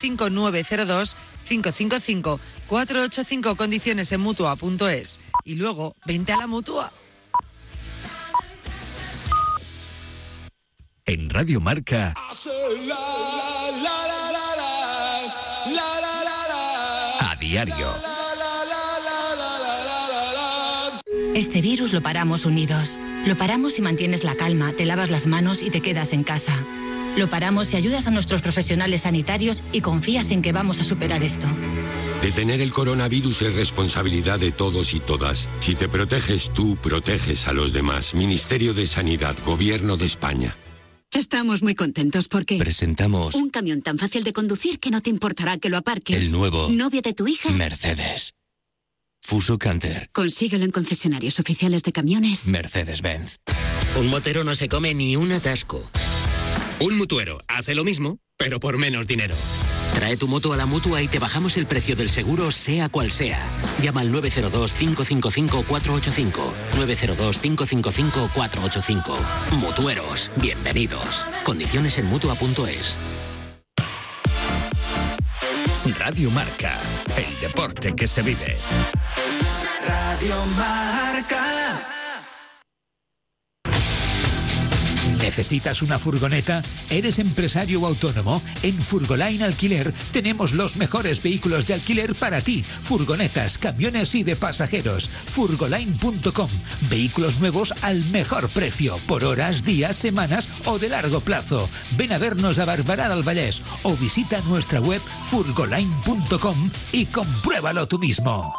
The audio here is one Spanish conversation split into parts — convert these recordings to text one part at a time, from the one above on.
5902 555 485 condiciones en mutua.es. Y luego, vente a la mutua. En Radio Marca. A diario. Este virus lo paramos unidos. Lo paramos si mantienes la calma, te lavas las manos y te quedas en casa. Lo paramos si ayudas a nuestros profesionales sanitarios y confías en que vamos a superar esto. Detener el coronavirus es responsabilidad de todos y todas. Si te proteges tú, proteges a los demás. Ministerio de Sanidad, Gobierno de España. Estamos muy contentos porque... Presentamos... Un camión tan fácil de conducir que no te importará que lo aparque. El nuevo... ¿Novia de tu hija? Mercedes. Fuso Canter. Consíguelo en concesionarios oficiales de camiones. Mercedes-Benz. Un motero no se come ni un atasco. Un mutuero hace lo mismo, pero por menos dinero. Trae tu moto a la mutua y te bajamos el precio del seguro, sea cual sea. Llama al 902-555-485. 902-555-485. Mutueros, bienvenidos. Condiciones en mutua.es. Radio Marca, el deporte que se vive. Radio Marca. ¿Necesitas una furgoneta? ¿Eres empresario o autónomo? En Furgoline Alquiler tenemos los mejores vehículos de alquiler para ti. Furgonetas, camiones y de pasajeros. Furgoline.com. Vehículos nuevos al mejor precio, por horas, días, semanas o de largo plazo. Ven a vernos a Barbará del Vallés o visita nuestra web furgoline.com y compruébalo tú mismo.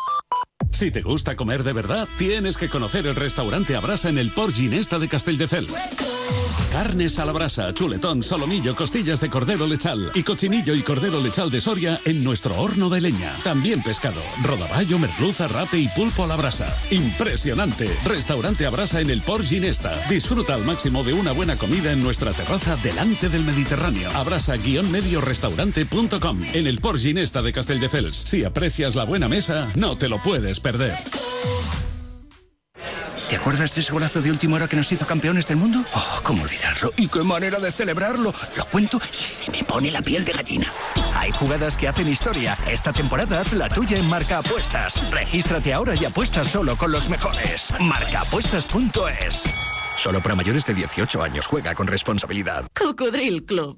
Si te gusta comer de verdad, tienes que conocer el restaurante Abrasa en el Port Ginesta de Castelldefels. Carnes a la brasa, chuletón, solomillo, costillas de cordero lechal y cochinillo y cordero lechal de Soria en nuestro horno de leña. También pescado, rodaballo, merluza, rape y pulpo a la brasa. Impresionante. Restaurante Abrasa en el Port Ginesta. Disfruta al máximo de una buena comida en nuestra terraza delante del Mediterráneo. Abrasa-mediorestaurante.com en el Port Ginesta de Castelldefels. Si aprecias la buena mesa, no te lo puedes perder. ¿Te acuerdas de ese golazo de última hora que nos hizo campeones del mundo? Oh, cómo olvidarlo. ¿Y qué manera de celebrarlo? Lo cuento y se me pone la piel de gallina. Hay jugadas que hacen historia. Esta temporada haz la tuya en Marca Apuestas. Regístrate ahora y apuesta solo con los mejores. Marcaapuestas.es. Solo para mayores de 18 años. Juega con responsabilidad. Cocodril Club.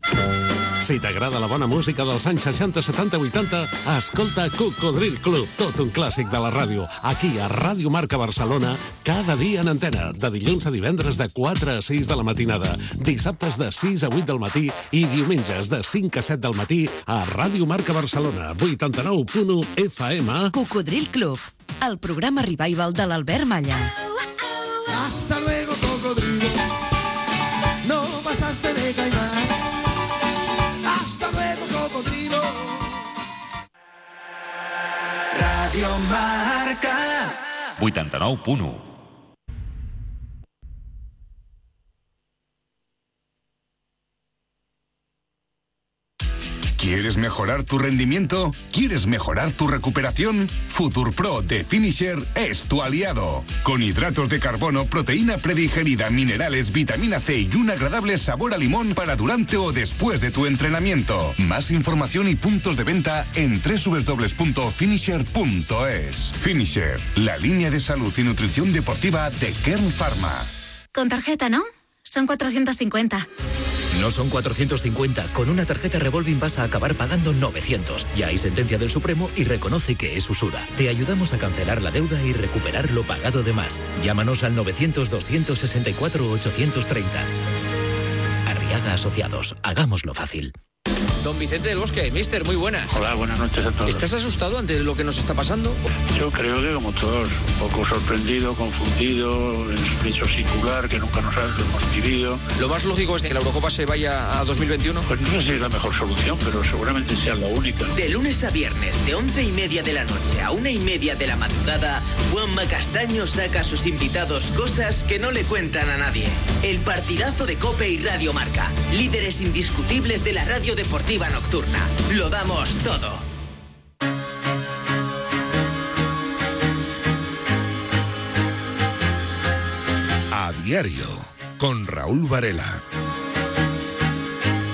Si t'agrada la bona música dels anys 60, 70, 80, escolta Cocodril Club, tot un clàssic de la ràdio. Aquí, a Ràdio Marca Barcelona, cada dia en antena, de dilluns a divendres de 4 a 6 de la matinada, dissabtes de 6 a 8 del matí i diumenges de 5 a 7 del matí a Ràdio Marca Barcelona, 89.1 FM. Cocodril Club, el programa revival de l'Albert Malla. Hasta luego, Radio Marca. 89.1 ¿Quieres mejorar tu rendimiento? ¿Quieres mejorar tu recuperación? FuturPro de Finisher es tu aliado. Con hidratos de carbono, proteína predigerida, minerales, vitamina C y un agradable sabor a limón para durante o después de tu entrenamiento. Más información y puntos de venta en www.finisher.es. Finisher, la línea de salud y nutrición deportiva de Kern Pharma. Con tarjeta, ¿no? Son 450. No son 450. Con una tarjeta Revolving vas a acabar pagando 900. Ya hay sentencia del Supremo y reconoce que es usura. Te ayudamos a cancelar la deuda y recuperar lo pagado de más. Llámanos al 900-264-830. Arriaga Asociados. Hagámoslo fácil. Don Vicente del Bosque, mister, muy buenas. Hola, buenas noches a todos. ¿Estás asustado ante lo que nos está pasando? Yo creo que como todos, un poco sorprendido, confundido, en singular, que nunca nos hemos vivido. Lo más lógico es que la Eurocopa se vaya a 2021. Pues no sé si es la mejor solución, pero seguramente sea la única. De lunes a viernes, de once y media de la noche a una y media de la madrugada, Juanma Castaño saca a sus invitados cosas que no le cuentan a nadie. El partidazo de Cope y Radio Marca, líderes indiscutibles de la radio deportiva nocturna. Lo damos todo. A diario con Raúl Varela.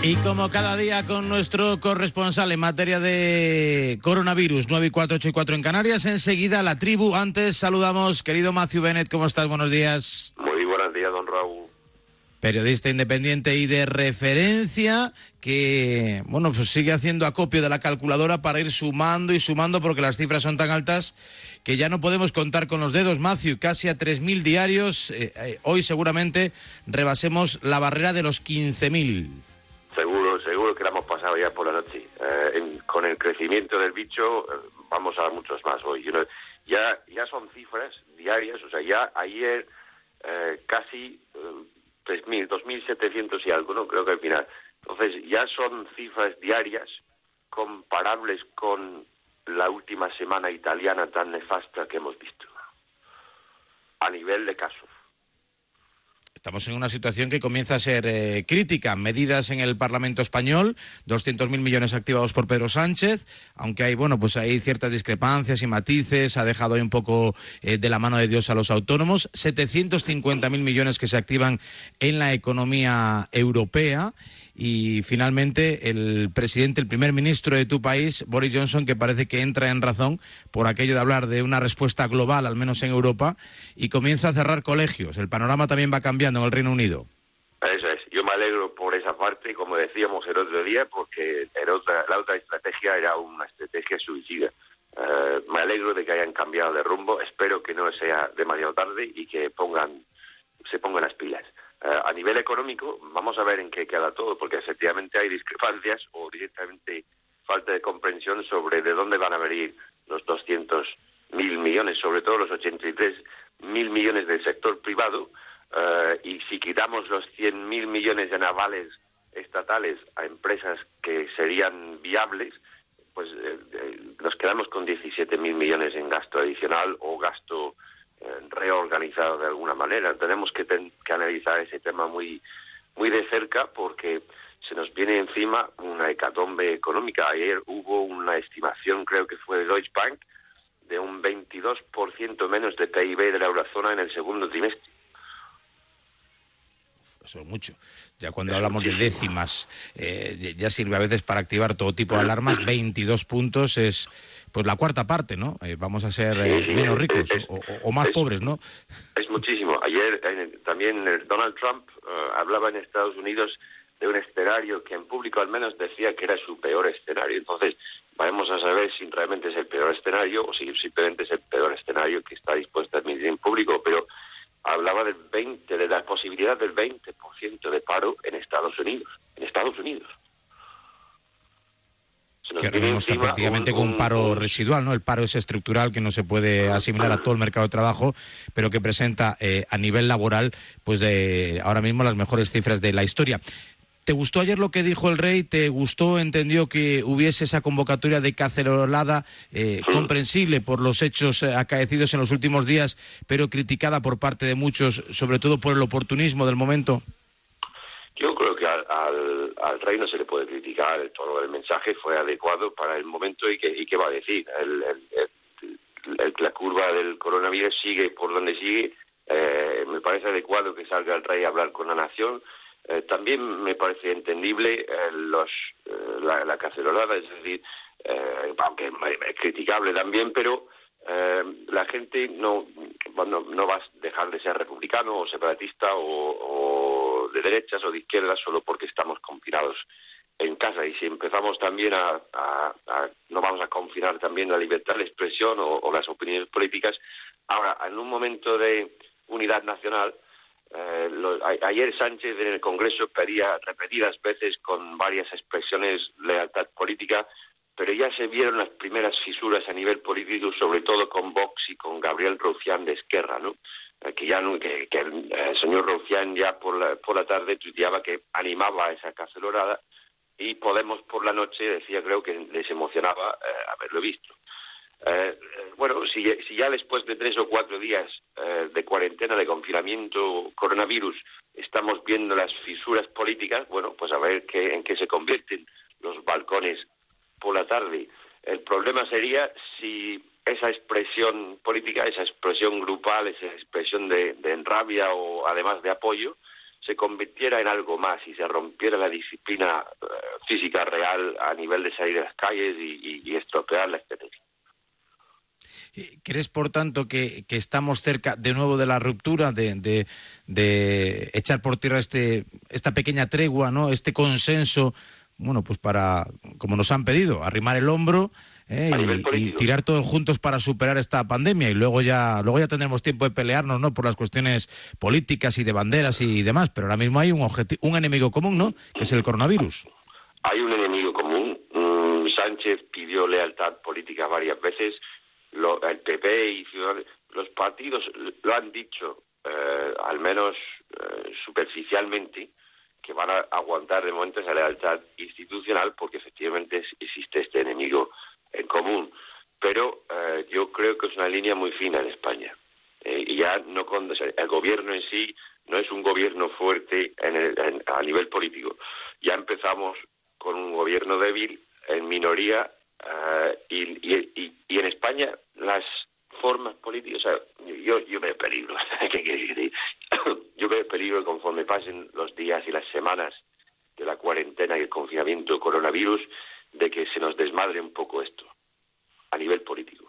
Y como cada día con nuestro corresponsal en materia de coronavirus, 9 y 4, 8 y 4 en Canarias, enseguida la tribu. Antes saludamos, querido Matthew Bennett, ¿cómo estás? Buenos días. Periodista independiente y de referencia que, bueno, pues sigue haciendo acopio de la calculadora para ir sumando y sumando porque las cifras son tan altas que ya no podemos contar con los dedos, Matthew, casi a 3.000 diarios. Eh, eh, hoy seguramente rebasemos la barrera de los 15.000. Seguro, seguro que la hemos pasado ya por la noche. Eh, con el crecimiento del bicho vamos a muchos más hoy. Ya, ya son cifras diarias, o sea, ya ayer casi 3.000, 2.700 y algo, ¿no? Creo que al final. Entonces, ya son cifras diarias comparables con la última semana italiana tan nefasta que hemos visto. A nivel de casos. Estamos en una situación que comienza a ser eh, crítica. Medidas en el Parlamento español, 200.000 millones activados por Pedro Sánchez, aunque hay, bueno, pues hay ciertas discrepancias y matices, ha dejado un poco eh, de la mano de Dios a los autónomos, 750.000 millones que se activan en la economía europea y finalmente el presidente, el primer ministro de tu país, Boris Johnson, que parece que entra en razón por aquello de hablar de una respuesta global, al menos en Europa, y comienza a cerrar colegios. El panorama también va cambiando en el Reino Unido. Eso es, yo me alegro por esa parte, como decíamos el otro día, porque el otra- la otra estrategia era una estrategia suicida. Eh, me alegro de que hayan cambiado de rumbo, espero que no sea demasiado tarde y que pongan se pongan las pilas. Eh, a nivel económico, vamos a ver en qué queda todo, porque efectivamente hay discrepancias o directamente falta de comprensión sobre de dónde van a venir los 200 mil millones, sobre todo los 83 mil millones del sector privado, eh, y si quitamos los 100 mil millones de navales estatales a empresas que serían viables, pues eh, eh, nos quedamos con 17 mil millones en gasto adicional o gasto reorganizado de alguna manera. Tenemos que, ten- que analizar ese tema muy, muy de cerca porque se nos viene encima una hecatombe económica. Ayer hubo una estimación, creo que fue de Deutsche Bank, de un 22% menos de PIB de la eurozona en el segundo trimestre. Eso es mucho. Ya cuando hablamos de décimas, eh, ya sirve a veces para activar todo tipo de alarmas. 22 puntos es pues la cuarta parte, ¿no? Eh, vamos a ser eh, menos ricos o, o- o más pobres, ¿no? Es muchísimo. Ayer también Donald Trump hablaba en Estados Unidos de un escenario que en público al menos decía que era su peor escenario. Entonces, vamos a saber si realmente es el peor escenario o si simplemente es el peor escenario que está dispuesto a admitir en público. Pero hablaba del 20, de la posibilidad del 20% de paro en Estados Unidos. En Estados Unidos. Se nos Que ahora mismo está prácticamente un- con un un- paro residual, ¿no? El paro es estructural que no se puede asimilar a todo el mercado de trabajo, pero que presenta eh, a nivel laboral, pues de ahora mismo las mejores cifras de la historia. ¿Te gustó ayer lo que dijo el rey? ¿Te gustó, entendió que hubiese esa convocatoria de cacerolada eh, comprensible por los hechos eh, acaecidos en los últimos días, pero criticada por parte de muchos, sobre todo por el oportunismo del momento? Yo creo que al, al, al rey no se le puede criticar, el tono del mensaje fue adecuado para el momento y que, y va a decir. El, el- el- el- la curva del coronavirus sigue por donde sigue. Eh, me parece adecuado que salga el rey a hablar con la nación. Eh, también me parece entendible eh, los, eh, la, la cacerolada, es decir, aunque es criticable también, pero la gente no, bueno, no va a dejar de ser republicano o separatista o, o de derechas o de izquierdas solo porque estamos confinados en casa. Y si empezamos también a, a- a- no vamos a confinar también la libertad de expresión o, o las opiniones políticas. Ahora, en un momento de unidad nacional, eh, lo- ayer Sánchez en el Congreso pedía repetidas veces con varias expresiones lealtad política, pero ya se vieron las primeras fisuras a nivel político, sobre todo con Vox y con Gabriel Rufián de Esquerra, ¿no? Eh, que ya que, que el, señor Rufián ya por la, por la tarde tuiteaba que animaba a esa cacerolada y Podemos por la noche decía creo que les emocionaba eh, haberlo visto. Eh, eh, bueno, si, ya después de tres o cuatro días eh, de cuarentena, de confinamiento, coronavirus, estamos viendo las fisuras políticas, bueno, pues a ver qué, en qué se convierten los balcones por la tarde. El problema sería si esa expresión política, esa expresión grupal, esa expresión de, de enrabia o además de apoyo, se convirtiera en algo más y se rompiera la disciplina eh, física real a nivel de salir a las calles y estropear la estrategia. ¿Crees, por tanto, que, que, estamos cerca de nuevo de la ruptura, de, de, de, echar por tierra este, esta pequeña tregua, ¿no? este consenso, bueno, pues para, como nos han pedido, arrimar el hombro ¿eh? y, y, tirar todos juntos para superar esta pandemia y luego ya, luego ya tendremos tiempo de pelearnos ¿no? por las cuestiones políticas y de banderas y demás, pero ahora mismo hay un, un enemigo común, ¿no? que es el coronavirus. Hay un enemigo común. Mm, Sánchez pidió lealtad política varias veces lo, el PP y Ciudadanos, los partidos lo han dicho, eh, al menos eh, superficialmente, que van a aguantar de momento esa lealtad institucional porque efectivamente existe este enemigo en común. Pero eh, yo creo que es una línea muy fina en España. y ya no con, el gobierno en sí no es un gobierno fuerte en el, en, a nivel político. Ya empezamos con un gobierno débil, en minoría, Uh, y, y, y, en España las formas políticas, o sea, yo, yo veo peligro, ¿qué quiere decir? yo veo peligro conforme pasen los días y las semanas de la cuarentena y el confinamiento del coronavirus, de que se nos desmadre un poco esto a nivel político.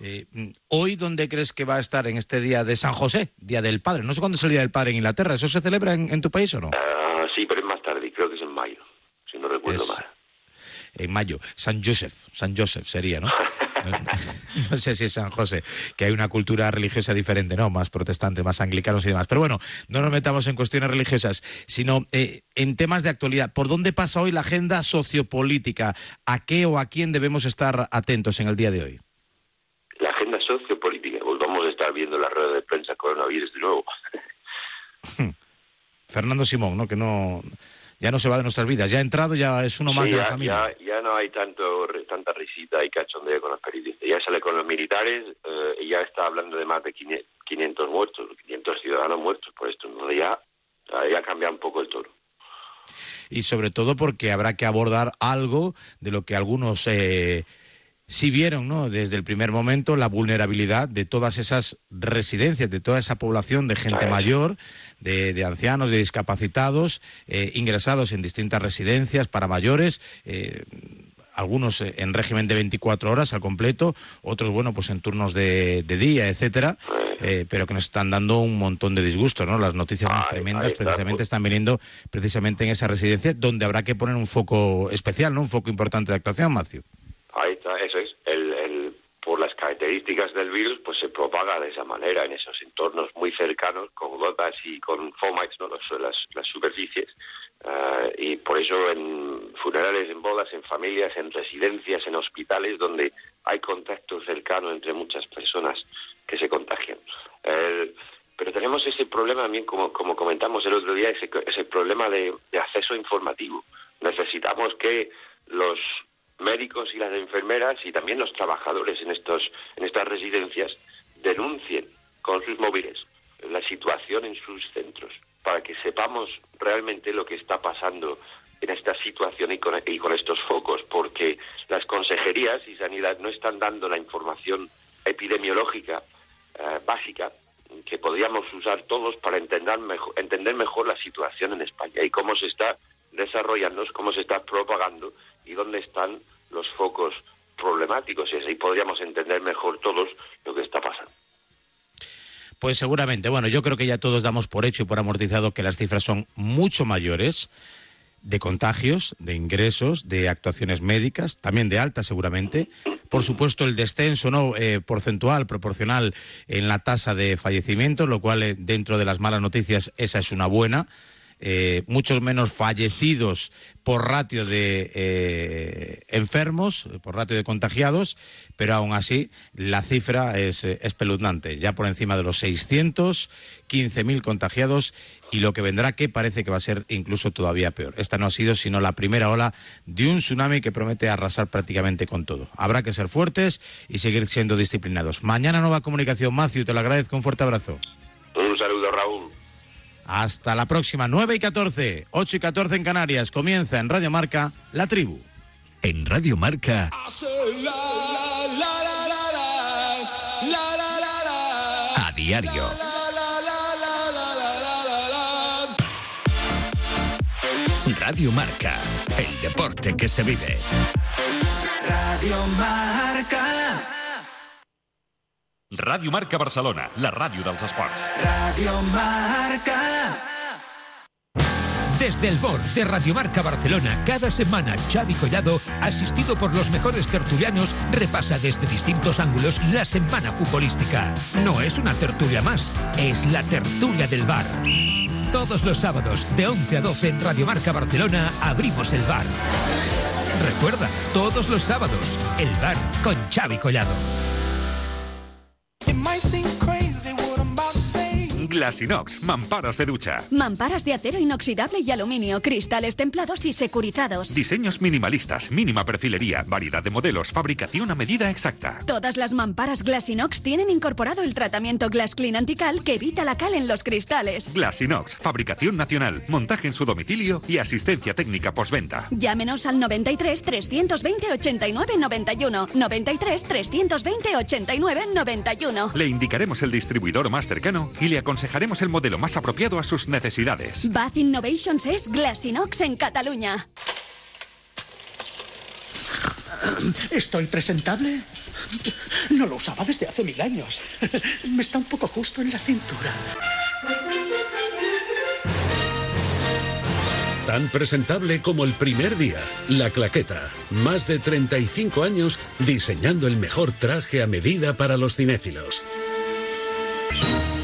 Eh, ¿Hoy dónde crees que va a estar en este día de San José, Día del Padre? No sé cuándo es el Día del Padre en Inglaterra. ¿Eso se celebra en, en tu país o no? Uh, sí, pero es más tarde, creo que es en mayo, si no recuerdo es... mal en mayo. San Joseph, San Joseph sería, ¿no? no sé si es San José, que hay una cultura religiosa diferente, ¿no? Más protestante, más anglicanos y demás. Pero bueno, no nos metamos en cuestiones religiosas, sino eh, en temas de actualidad. ¿Por dónde pasa hoy la agenda sociopolítica? ¿A qué o a quién debemos estar atentos en el día de hoy? La agenda sociopolítica, pues vamos a estar viendo la rueda de prensa coronavirus de nuevo. Fernando Simón, ¿no? Que no ya no se va de nuestras vidas. Ya ha entrado, ya es uno sí, más ya, de la familia. Ya, ya, no hay tanto tanta risita y cachondeo con los periodistas. Ya sale con los militares eh, y ya está hablando de más de 500 muertos, 500 ciudadanos muertos por esto. Entonces ya, ya cambia un poco el toro. Y sobre todo porque habrá que abordar algo de lo que algunos... Eh, sí vieron ¿no? desde el primer momento la vulnerabilidad de todas esas residencias, de toda esa población de gente mayor, de, de ancianos, de discapacitados, eh, ingresados en distintas residencias para mayores. Eh, algunos en régimen de 24 horas al completo, otros, bueno, pues en turnos de, de día, etcétera, eh, pero que nos están dando un montón de disgustos, ¿no? Las noticias más tremendas está, precisamente pues. están viniendo precisamente en esa residencia donde habrá que poner un foco especial, ¿no? Un foco importante de actuación, Matthew. Ahí está, eso es. El, el, por las características del virus, pues se propaga de esa manera, en esos entornos muy cercanos, con gotas y con FOMAX, ¿no? Los, las, superficies. Uh, y por eso en funerales, en bodas, en familias, en residencias, en hospitales, donde hay contacto cercano entre muchas personas que se contagian. Pero tenemos ese problema también, como, como comentamos el otro día, ese, ese problema de acceso informativo. Necesitamos que los médicos y las enfermeras y también los trabajadores en estos en estas residencias denuncien con sus móviles la situación en sus centros para que sepamos realmente lo que está pasando en esta situación y con, y con estos focos porque las consejerías y sanidad no están dando la información epidemiológica eh, básica que podríamos usar todos para entender mejor, entender mejor la situación en España y cómo se está desarrollando, cómo se está propagando y dónde están los focos problemáticos. Y así podríamos entender mejor todos lo que está pasando. Pues seguramente, bueno, yo creo que ya todos damos por hecho y por amortizado que las cifras son mucho mayores de contagios, de ingresos, de actuaciones médicas, también de alta seguramente. Por supuesto, el descenso no eh, porcentual, proporcional en la tasa de fallecimientos, lo cual eh, dentro de las malas noticias esa es una buena eh, muchos menos fallecidos por ratio de eh, enfermos, por ratio de contagiados, pero aún así la cifra es eh, espeluznante, ya por encima de los 615.000 contagiados y lo que vendrá que parece que va a ser incluso todavía peor. Esta no ha sido sino la primera ola de un tsunami que promete arrasar prácticamente con todo. Habrá que ser fuertes y seguir siendo disciplinados. Mañana nueva comunicación, Matthew, te lo agradezco, un fuerte abrazo. Un saludo, Raúl. Hasta la próxima, 9 y 14, 8 y 14 en Canarias. Comienza en Radio Marca La Tribu. En Radio Marca. A diario. Radio Marca, el deporte que se vive. Radio Marca. Radio Marca Barcelona, la ràdio dels esports. Radio Marca. Desde el board de Radiomarca Barcelona, cada semana Xavi Collado, asistido por los mejores tertulianos, repasa desde distintos ángulos la semana futbolística. No es una tertulia más, es la tertulia del bar. Todos los sábados, de 11 a 12 en Radiomarca Barcelona, abrimos el bar. Recuerda, todos los sábados, el bar con Xavi Collado. Glasinox, mamparas de ducha. Mamparas de acero inoxidable y aluminio, cristales templados y securizados. Diseños minimalistas, mínima perfilería, variedad de modelos, fabricación a medida exacta. Todas las mamparas Glassinox tienen incorporado el tratamiento Glass Clean Antical que evita la cal en los cristales. Glasinox, fabricación nacional, montaje en su domicilio y asistencia técnica postventa. Llámenos al 93 320 89 91. 93 320 89 91. Le indicaremos el distribuidor más cercano y le aconsejaremos el modelo más apropiado a sus necesidades. Bath Innovations es Glassinox en Cataluña. ¿Estoy presentable? No lo usaba desde hace mil años. Me está un poco justo en la cintura. Tan presentable como el primer día, La Claqueta. Más de 35 años diseñando el mejor traje a medida para los cinéfilos.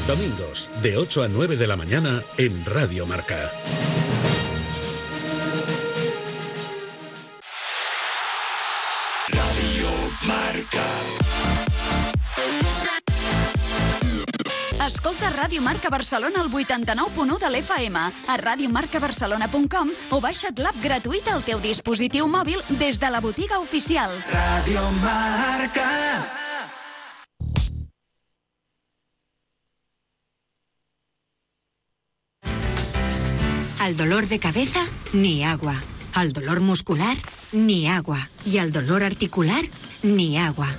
Domingos, de 8 a 9 de la mañana en Radio Marca. Radio Marca. Escolta Ràdio Marca Barcelona al 89.1 de l'FM, a radiomarcabarcelona.com o baixa't l'app gratuïta al teu dispositiu mòbil des de la botiga oficial. Radio Marca. Al dolor de cabeza, ni agua. Al dolor muscular, ni agua. Y al dolor articular, ni agua.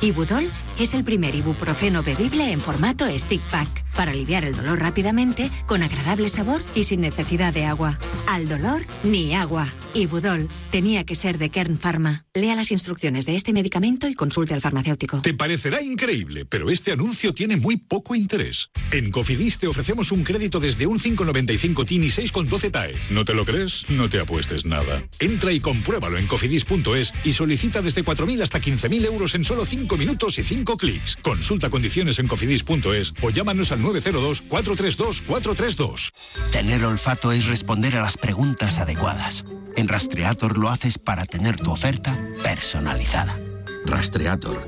Ibudol es el primer ibuprofeno bebible en formato stick pack para aliviar el dolor rápidamente, con agradable sabor y sin necesidad de agua. Al dolor, ni agua. Ibudol tenía que ser de Kern Pharma. Lea las instrucciones de este medicamento y consulte al farmacéutico. Te parecerá increíble, pero este anuncio tiene muy poco interés. En Cofidis te ofrecemos un crédito desde un 5,95 TIN y 6,12 TAE. ¿No te lo crees? No te apuestes nada. Entra y compruébalo en cofidis.es y solicita desde 4.000 hasta 15.000 euros en solo 5 minutos y 5 clics. Consulta condiciones en cofidis.es o llámanos al 902-432-432. Tener olfato es responder a las preguntas adecuadas. En Rastreator lo haces para tener tu oferta personalizada. Rastreator.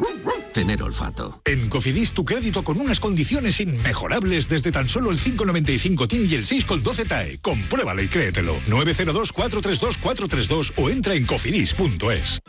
Tener olfato. En Cofidis tu crédito con unas condiciones inmejorables desde tan solo el 5,95 TIN y el 6,12 TAE. Compruébalo y créetelo. 902-432-432 o entra en cofidis.es.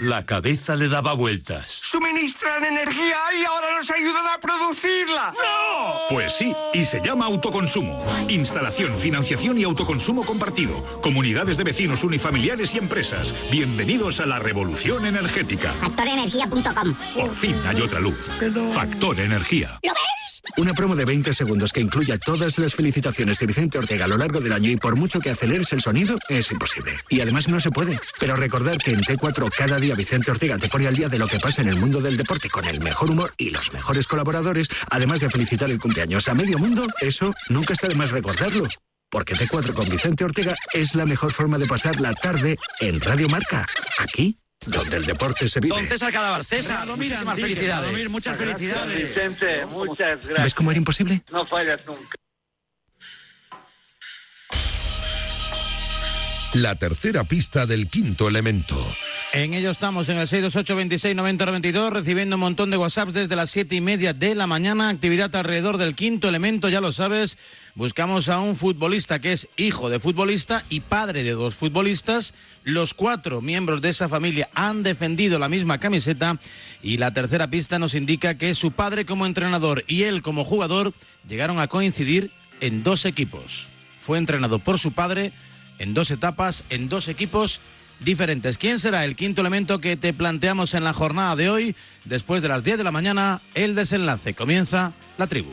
La cabeza le daba vueltas. Suministran energía y ahora nos ayudan a producirla. ¡No! Pues sí, y se llama autoconsumo. Instalación, financiación y autoconsumo compartido. Comunidades de vecinos unifamiliares y empresas. Bienvenidos a la revolución energética. Factorenergía.com Por fin hay otra luz. Factor Energía. ¿Lo ves? Una promo de 20 segundos que incluya todas las felicitaciones de Vicente Ortega a lo largo del año y por mucho que aceleres el sonido, es imposible. Y además no se puede. Pero recordar que en T4 cada día Vicente Ortega te pone al día de lo que pasa en el mundo del deporte con el mejor humor y los mejores colaboradores, además de felicitar el cumpleaños a medio mundo, eso nunca está de más recordarlo. Porque T4 con Vicente Ortega es la mejor forma de pasar la tarde en Radio Marca. Aquí donde el deporte se vive. Don César Cadaval. César, muchísimas felicidades. Muchas felicidades. Vicente, muchas gracias. ¿Ves cómo era imposible? No fallas nunca. La tercera pista del quinto elemento. En ello estamos en el 628 26 90 92 recibiendo un montón de WhatsApps desde las siete y media de la mañana. Actividad alrededor del quinto elemento, ya lo sabes. Buscamos a un futbolista que es hijo de futbolista y padre de dos futbolistas. Los cuatro miembros de esa familia han defendido la misma camiseta y la tercera pista nos indica que su padre como entrenador y él como jugador llegaron a coincidir en dos equipos. Fue entrenado por su padre en dos etapas, en dos equipos diferentes. ¿Quién será el quinto elemento que te planteamos en la jornada de hoy? Después de las 10 de la mañana, el desenlace. Comienza la tribu.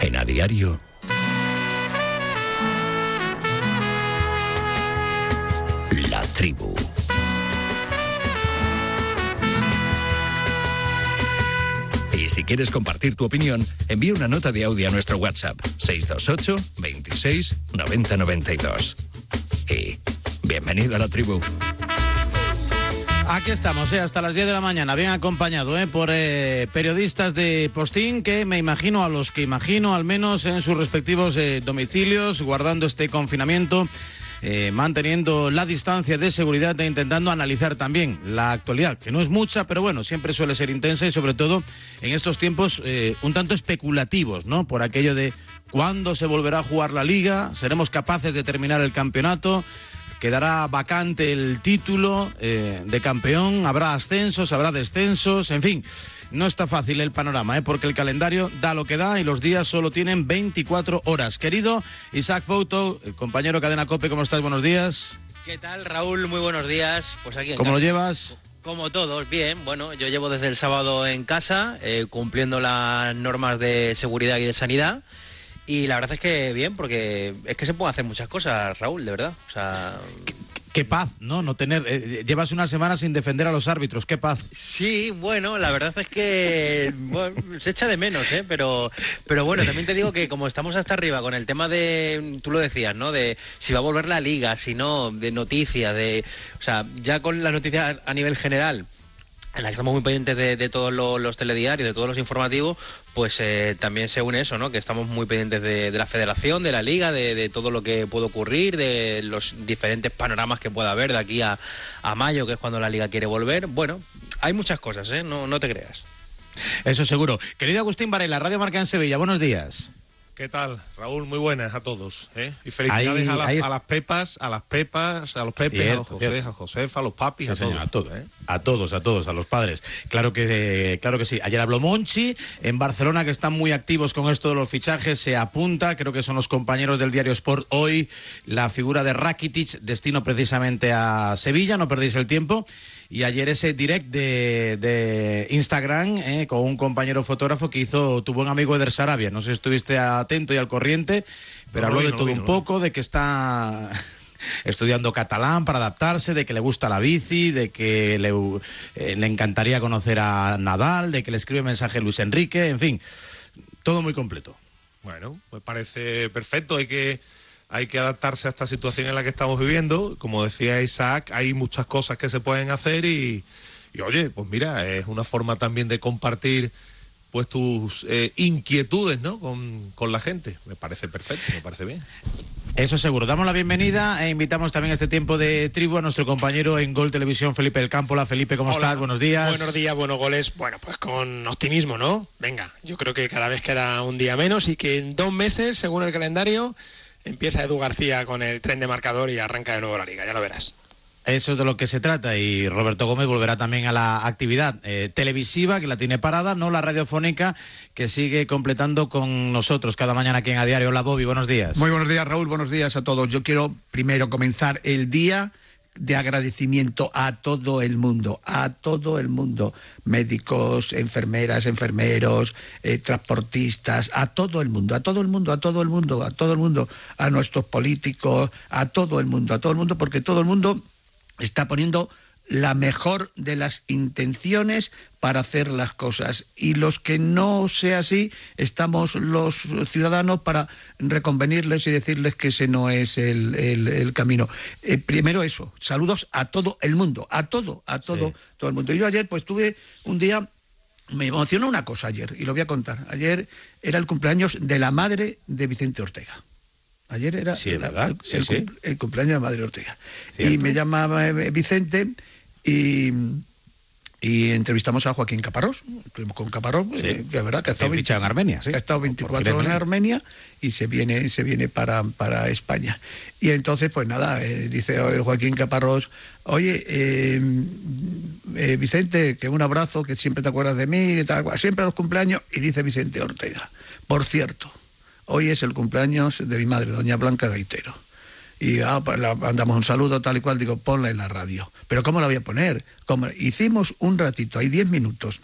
En a diario. La tribu. Quieres compartir tu opinión, envía una nota de audio a nuestro WhatsApp 628 26 90 92. Y bienvenido a la tribu. Aquí estamos, eh, hasta las 10 de la mañana, bien acompañado eh, por eh, periodistas de Postín que me imagino a los que imagino, al menos en sus respectivos domicilios, guardando este confinamiento. Eh, manteniendo la distancia de seguridad e intentando analizar también la actualidad, que no es mucha, pero bueno, siempre suele ser intensa y sobre todo en estos tiempos eh, un tanto especulativos, ¿no? Por aquello de cuándo se volverá a jugar la liga, seremos capaces de terminar el campeonato, quedará vacante el título eh, de campeón, habrá ascensos, habrá descensos, en fin. No está fácil el panorama, ¿eh? porque el calendario da lo que da y los días solo tienen 24 horas. Querido Isaac Fouto, eh, compañero Cadena Cope, ¿cómo estás? Buenos días. ¿Qué tal, Raúl? Muy buenos días. Pues aquí en ¿Cómo lo llevas? Como todos, bien. Bueno, yo llevo desde el sábado en casa, eh, cumpliendo las normas de seguridad y de sanidad. Y la verdad es que bien, porque es que se pueden hacer muchas cosas, Raúl, de verdad. O sea, Qué paz, ¿no? No tener. eh, llevas una semana sin defender a los árbitros, qué paz. Sí, bueno, la verdad es que bueno, se echa de menos, ¿eh? Pero, pero bueno, también te digo que como estamos hasta arriba con el tema de, tú lo decías, ¿no? De si va a volver la liga, si no, de noticias, de, o sea, ya con las noticias a nivel general, en la que estamos muy pendientes de, todos los, telediarios, de todos los informativos, pues eh, también se une eso, ¿no? Que estamos muy pendientes de, la federación, de la liga, de, todo lo que puede ocurrir, de los diferentes panoramas que pueda haber de aquí a, a mayo, que es cuando la liga quiere volver. Bueno, hay muchas cosas, ¿eh? No, no te creas. Eso seguro. Querido Agustín Varela, Radio Marca en Sevilla, buenos días. ¿Qué tal, Raúl? Muy buenas a todos. ¿eh? Y felicidades Ahí- a, la- ahí es- a las pepas, a las pepas, a los pepes, a los José, cierto. a Josefa, a los papis, Sí, a señor, todos. a todos, a todos, a todos, a los padres. Claro que, claro que sí. Ayer habló Monchi en Barcelona, que están muy activos con esto de los fichajes, se apunta, creo que son los compañeros del diario Sport hoy, la figura de Rakitic, destino precisamente a Sevilla, no perdéis el tiempo. Y ayer ese direct de, de Instagram eh, con un compañero fotógrafo que hizo tu buen amigo Eder Sarabia. No sé si estuviste atento y al corriente, pero No habló de no todo un poco, de que está estudiando catalán para adaptarse, de que le gusta la bici, de que le, eh, le encantaría conocer a Nadal, de que le escribe mensaje Luis Enrique, en fin, todo muy completo. Bueno, me parece perfecto. Hay que, hay que adaptarse a esta situación en la que estamos viviendo. Como decía Isaac, hay muchas cosas que se pueden hacer y, y, oye, pues mira, es una forma también de compartir pues tus eh, inquietudes, ¿no? Con, con la gente. Me parece perfecto, me parece bien. Eso seguro. Damos la bienvenida e invitamos también a este tiempo de tribu a nuestro compañero en Gol Televisión, Felipe del Campo. Hola Felipe, ¿cómo Hola. estás? Buenos días. Buenos días, buenos goles. Bueno, pues con optimismo, ¿no? Venga, yo creo que cada vez queda un día menos y que en dos meses, según el calendario, empieza Edu García con el tren de marcador y arranca de nuevo la liga, ya lo verás. Eso es de lo que se trata y Roberto Gómez volverá también a la actividad eh, televisiva que la tiene parada, no la radiofónica que sigue completando con nosotros cada mañana aquí en A Diario. Hola Bobby, buenos días. Muy buenos días, Raúl. Buenos días a todos. Yo quiero primero comenzar el día de agradecimiento a todo el mundo, a todo el mundo, médicos, enfermeras, enfermeros, eh, transportistas, a todo el mundo, a todo el mundo, a todo el mundo, a todo el mundo, a nuestros políticos, a todo el mundo, a todo el mundo, porque todo el mundo está poniendo la mejor de las intenciones para hacer las cosas. Y los que no sea así, estamos los ciudadanos para reconvenirles y decirles que ese no es el, el- el camino. Eh, primero eso, saludos a todo el mundo, a todo, a todo, todo el mundo. Yo ayer pues tuve un día me emocionó una cosa ayer, y lo voy a contar. Ayer era el cumpleaños de la madre de Vicente Ortega. Ayer era Sí, la- el, Sí, el sí. cum- el cumpleaños de la madre Ortega. Cierto. Y me llamaba eh, Vicente y, y entrevistamos a Joaquín Caparrós. Estuvimos con Caparrós, eh, que es verdad que ha estado, Recién fichado en Armenia, sí. que ha estado 24 horas en Armenia y se viene, se viene para, para España. Y entonces, pues nada, eh, dice Joaquín Caparrós, oye, eh, eh, Vicente, que un abrazo, que siempre te acuerdas de mí, tal, siempre a los cumpleaños, y dice Vicente Ortega, por cierto, hoy es el cumpleaños de mi madre, doña Blanca Gaitero. Y ah, pues, la- mandamos un saludo tal y cual, digo, ponla en la radio. Pero ¿cómo la voy a poner? ¿Cómo? Hicimos un ratito, hay 10 minutos,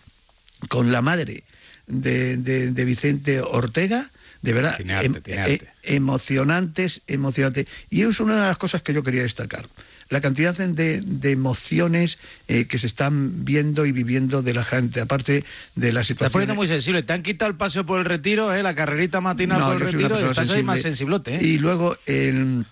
con la madre de, de- de Vicente Ortega, de verdad, Tiene arte, em- tiene eh, emocionantes, emocionantes. Y es una de las cosas que yo quería destacar. La cantidad de, de emociones eh, que se están viendo y viviendo de la gente, aparte de la Estás situación. poniendo muy sensible. Te han quitado el paseo por el retiro, ¿eh? la carrerita matinal No, por el retiro, y estás ahí más sensible. sensiblote. ¿eh? Y luego, el,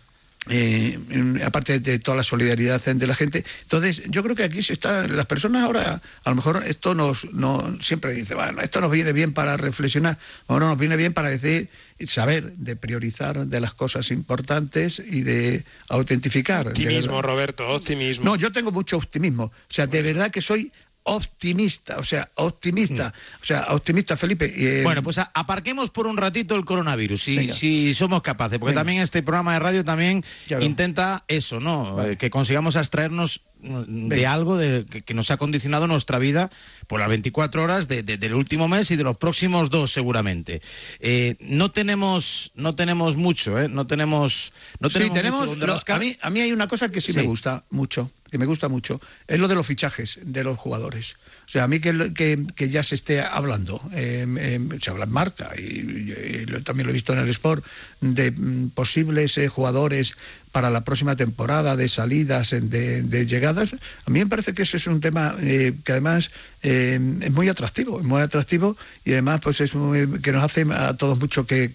eh, aparte de toda la solidaridad de la gente, entonces yo creo que aquí se está, las personas ahora, a lo mejor esto nos, no, siempre dice, bueno, esto nos viene bien para reflexionar, ahora nos viene bien para decir, saber de priorizar de las cosas importantes y de autentificar. Optimismo. Roberto, optimismo. No, yo tengo mucho optimismo. O sea, de verdad que soy optimista. O sea, optimista. O sea, optimista, Felipe. eh, Bueno, pues a- aparquemos por un ratito el coronavirus, si, si somos capaces, porque Venga. también este programa de radio también intenta eso, ¿no? Eh, que consigamos abstraernos mm, de Venga. algo de, que, que nos ha condicionado nuestra vida por las 24 horas de- de- del último mes y de los próximos dos seguramente. Eh, no tenemos no tenemos mucho, ¿eh? No tenemos no sí, tenemos, mucho lo- a, mí, a mí hay una cosa que sí, Sí. me gusta mucho, que me gusta mucho, es lo de los fichajes de los jugadores. O sea, a mí que, que, ya se esté hablando, eh, eh, se habla en marca y, también lo he visto en el Sport, de mm, posibles eh, jugadores para la próxima temporada, de salidas, de, llegadas. A mí me parece que ese es un tema eh, que además eh, es muy atractivo, es muy atractivo y además pues es muy- que nos hace a todos mucho que,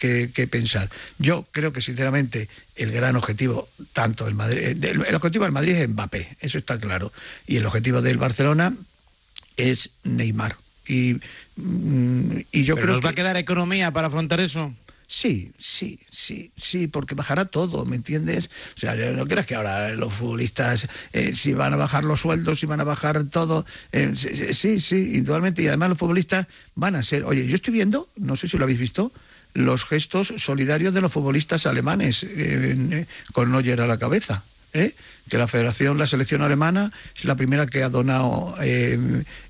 pensar. Yo creo que sinceramente el gran objetivo tanto del Madrid, eh, del- el objetivo del Madrid es Mbappé, eso está claro, y el objetivo del Barcelona es Neymar. Y, mm, y yo Pero creo nos va a que- quedar economía para afrontar eso. Sí, sí, sí, sí, porque bajará todo, ¿me entiendes? O sea, no creas que ahora los futbolistas, eh, si van a bajar los sueldos, si van a bajar todo, eh, sí, sí, sí, indudablemente, y además los futbolistas van a ser, oye, yo estoy viendo, no sé si lo habéis visto, los gestos solidarios de los futbolistas alemanes, eh, eh, con Neuer a la cabeza. ¿Eh? que la federación, la selección alemana es la primera que ha donado, eh,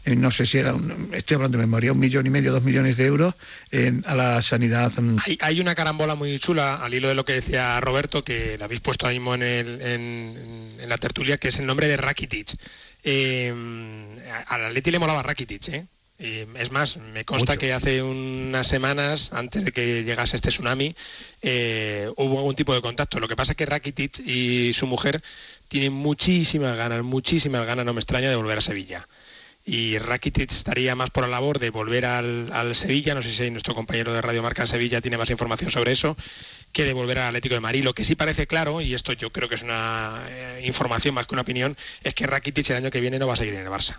eh, no sé si era, un- estoy hablando de memoria, un millón y medio, dos millones de euros eh, a la sanidad. mm, Hay, una carambola muy chula al hilo de lo que decía Roberto, que la habéis puesto ahí mismo en, la tertulia, que es el nombre de Rakitic. Eh, al Atleti le molaba Rakitic, ¿eh? Eh, es más, me consta Mucho. que hace unas semanas, antes de que llegase este tsunami, eh, hubo algún tipo de contacto. Lo que pasa es que Rakitic y su mujer tienen muchísimas ganas, muchísimas ganas, no me extraña, de volver a Sevilla y Rakitic estaría más por la labor de volver al, al Sevilla, no sé si nuestro compañero de Radio Marca en Sevilla tiene más información sobre eso, que de volver al Atlético de Madrid. Lo que sí parece claro, y esto yo creo que es una eh, información más que una opinión, es que Rakitic el año que viene no va a seguir en el Barça.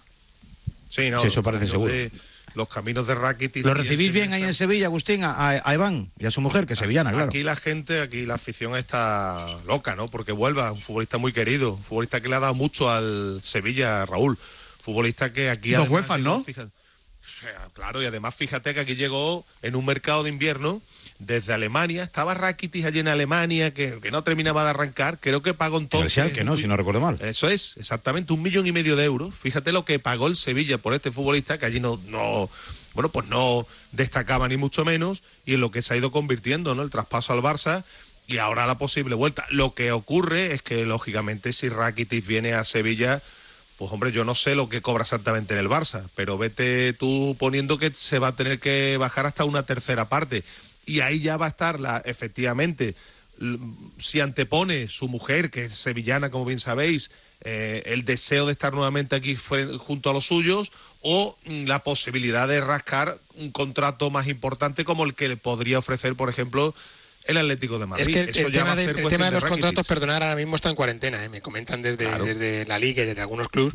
Sí, no, Sí, eso los parece seguro. de- los caminos de Rakitic. ¿Lo recibís bien ahí en Sevilla, Agustín, a, a Iván y a su mujer, que es sevillana, claro? Aquí la gente, aquí la afición está loca, ¿no? Porque vuelva, un futbolista muy querido, un futbolista que le ha dado mucho al Sevilla, Raúl. Futbolista que aquí... Dos además huefas, ¿no? fíjate- claro, y además fíjate que aquí llegó en un mercado de invierno desde Alemania, estaba Rakitic allí en Alemania, que, que no terminaba de arrancar, creo que pagó entonces... El Schalke, ¿no? Si no recuerdo mal. Eso es, exactamente, un millón y medio de euros. Fíjate lo que pagó el Sevilla por este futbolista, que allí no, no bueno, pues no destacaba ni mucho menos, y en lo que se ha ido convirtiendo, ¿no? El traspaso al Barça y ahora la posible vuelta. Lo que ocurre es que, lógicamente, si Rakitic viene a Sevilla, pues hombre, yo no sé lo que cobra exactamente en el Barça, pero vete tú poniendo que se va a tener que bajar hasta una tercera parte. Y ahí ya va a estar, la, efectivamente, si antepone su mujer, que es sevillana, como bien sabéis, eh, el deseo de estar nuevamente aquí junto a los suyos, o mm, la posibilidad de rascar un contrato más importante como el que le podría ofrecer, por ejemplo, el Atlético de Madrid. Es que el, Eso el ya tema, va a de, ser el tema de los contratos, perdonar, ahora mismo está en cuarentena. ¿eh? Me comentan desde, Claro. desde la Liga y desde algunos clubes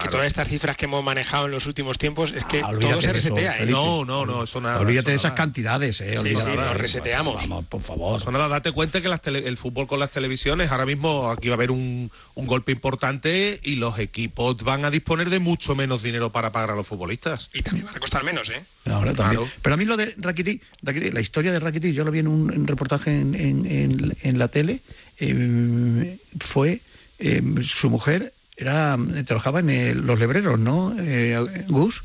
que todas estas cifras que hemos manejado en los últimos tiempos es que Ah, olvídate todo se de eso, resetea. ¿eh? No, no, no, eso nada. Olvídate eso de esas nada. cantidades, ¿eh? Sí, sí, nos reseteamos. Vamos, por favor. Pues nada, date cuenta que las tele- el fútbol con las televisiones, ahora mismo aquí va a haber un, un golpe importante y los equipos van a disponer de mucho menos dinero para pagar a los futbolistas. Y también van a costar menos, ¿eh? Ahora también. Claro. Pero a mí lo de Rakitic, Rakitic, la historia de Rakitic, yo lo vi en un, en reportaje en, en- en- en la tele, eh, fue eh, su mujer era trabajaba en el- los lebreros, ¿no? Eh, Gus.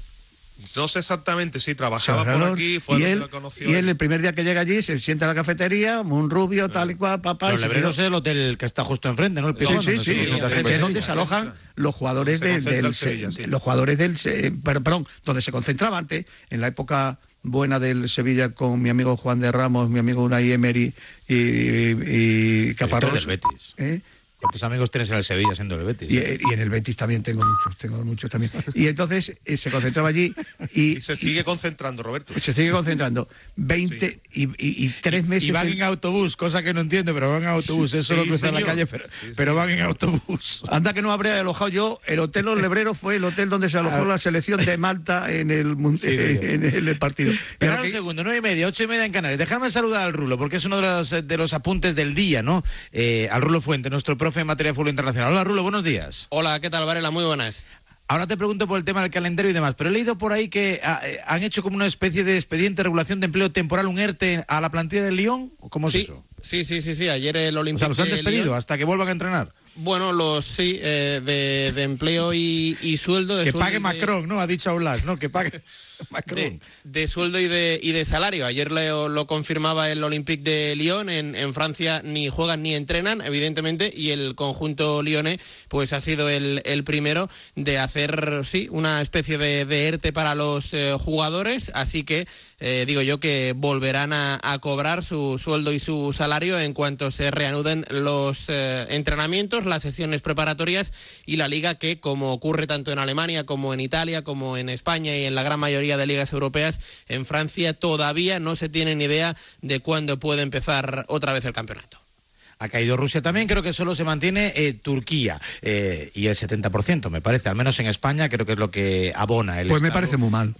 No sé exactamente si trabajaba por aquí, fue y donde él, lo conoció. y él el primer día que llega allí se sienta en la cafetería, un rubio, tal y cual, papá. Los lebreros es el hotel que está justo enfrente, ¿no? El Sí, Pijón, sí, donde sí, es donde se alojan los jugadores Se del, concentra del el Sevilla, se- sí. los jugadores del perdón, donde se concentraba antes en la época buena del Sevilla con mi amigo Juan de Ramos, mi amigo Unai Emery y, y, y Caparrós. del Betis. ¿Eh? ¿Cuántos amigos tienes en el Sevilla siendo el Betis? Y, y en el Betis también tengo muchos, tengo muchos también. Y entonces eh, se concentraba allí y, Y se sigue concentrando, Roberto. se sigue concentrando. 20 y, y- y tres meses. Y van en- en autobús, cosa que no entiendo, pero van en autobús. Sí, Eso lo sí, cruzan la calle, pero, pero van en autobús. Anda que no habría alojado yo. El Hotel Los Lebreros fue el hotel donde se alojó la selección de Malta en el, Ah. Sí, señor. en el partido. Y Pero ahora un segundo, nueve y media, ocho y media en Canarias. Dejadme saludar al Rulo, porque es uno de los, de los apuntes del día, ¿no? Eh, al Rulo Fuente, nuestro profe en materia de fútbol internacional. Hola, Rulo, buenos días. Hola, ¿qué tal, Varela? Muy buenas. Ahora te pregunto por el tema del calendario y demás, pero he leído por ahí que ah, eh, han hecho como una especie de expediente de regulación de empleo temporal, un ERTE a la plantilla del Lyon. ¿o ¿Cómo es sí, eso? sí, sí, sí, sí. Ayer el O Olympique sea, los han de despedido Lyon- hasta que vuelvan a entrenar. Bueno, los sí, eh, de, de empleo y, y sueldo. De Que sueldo pague y de- Macron, ¿no? Ha dicho Aulas, ¿no? Que pague Macron. de, de sueldo y de, y de salario. Ayer lo, lo confirmaba el Olympique de Lyon. En, en Francia ni juegan ni entrenan, evidentemente, y el conjunto lyonés pues ha sido el, el primero de hacer, sí, una especie de, de ERTE para los eh, jugadores. Así que eh, digo yo que volverán a, a cobrar su sueldo y su salario en cuanto se reanuden los eh, entrenamientos, las sesiones preparatorias y la liga que, como ocurre tanto en Alemania como en Italia, como en España y en la gran mayoría de ligas europeas, en Francia todavía no se tiene ni idea de cuándo puede empezar otra vez el campeonato. Ha caído Rusia también, creo que solo se mantiene eh, Turquía eh, y el 70%, me parece, al menos en España, creo que es lo que abona el Pues me parece muy mal.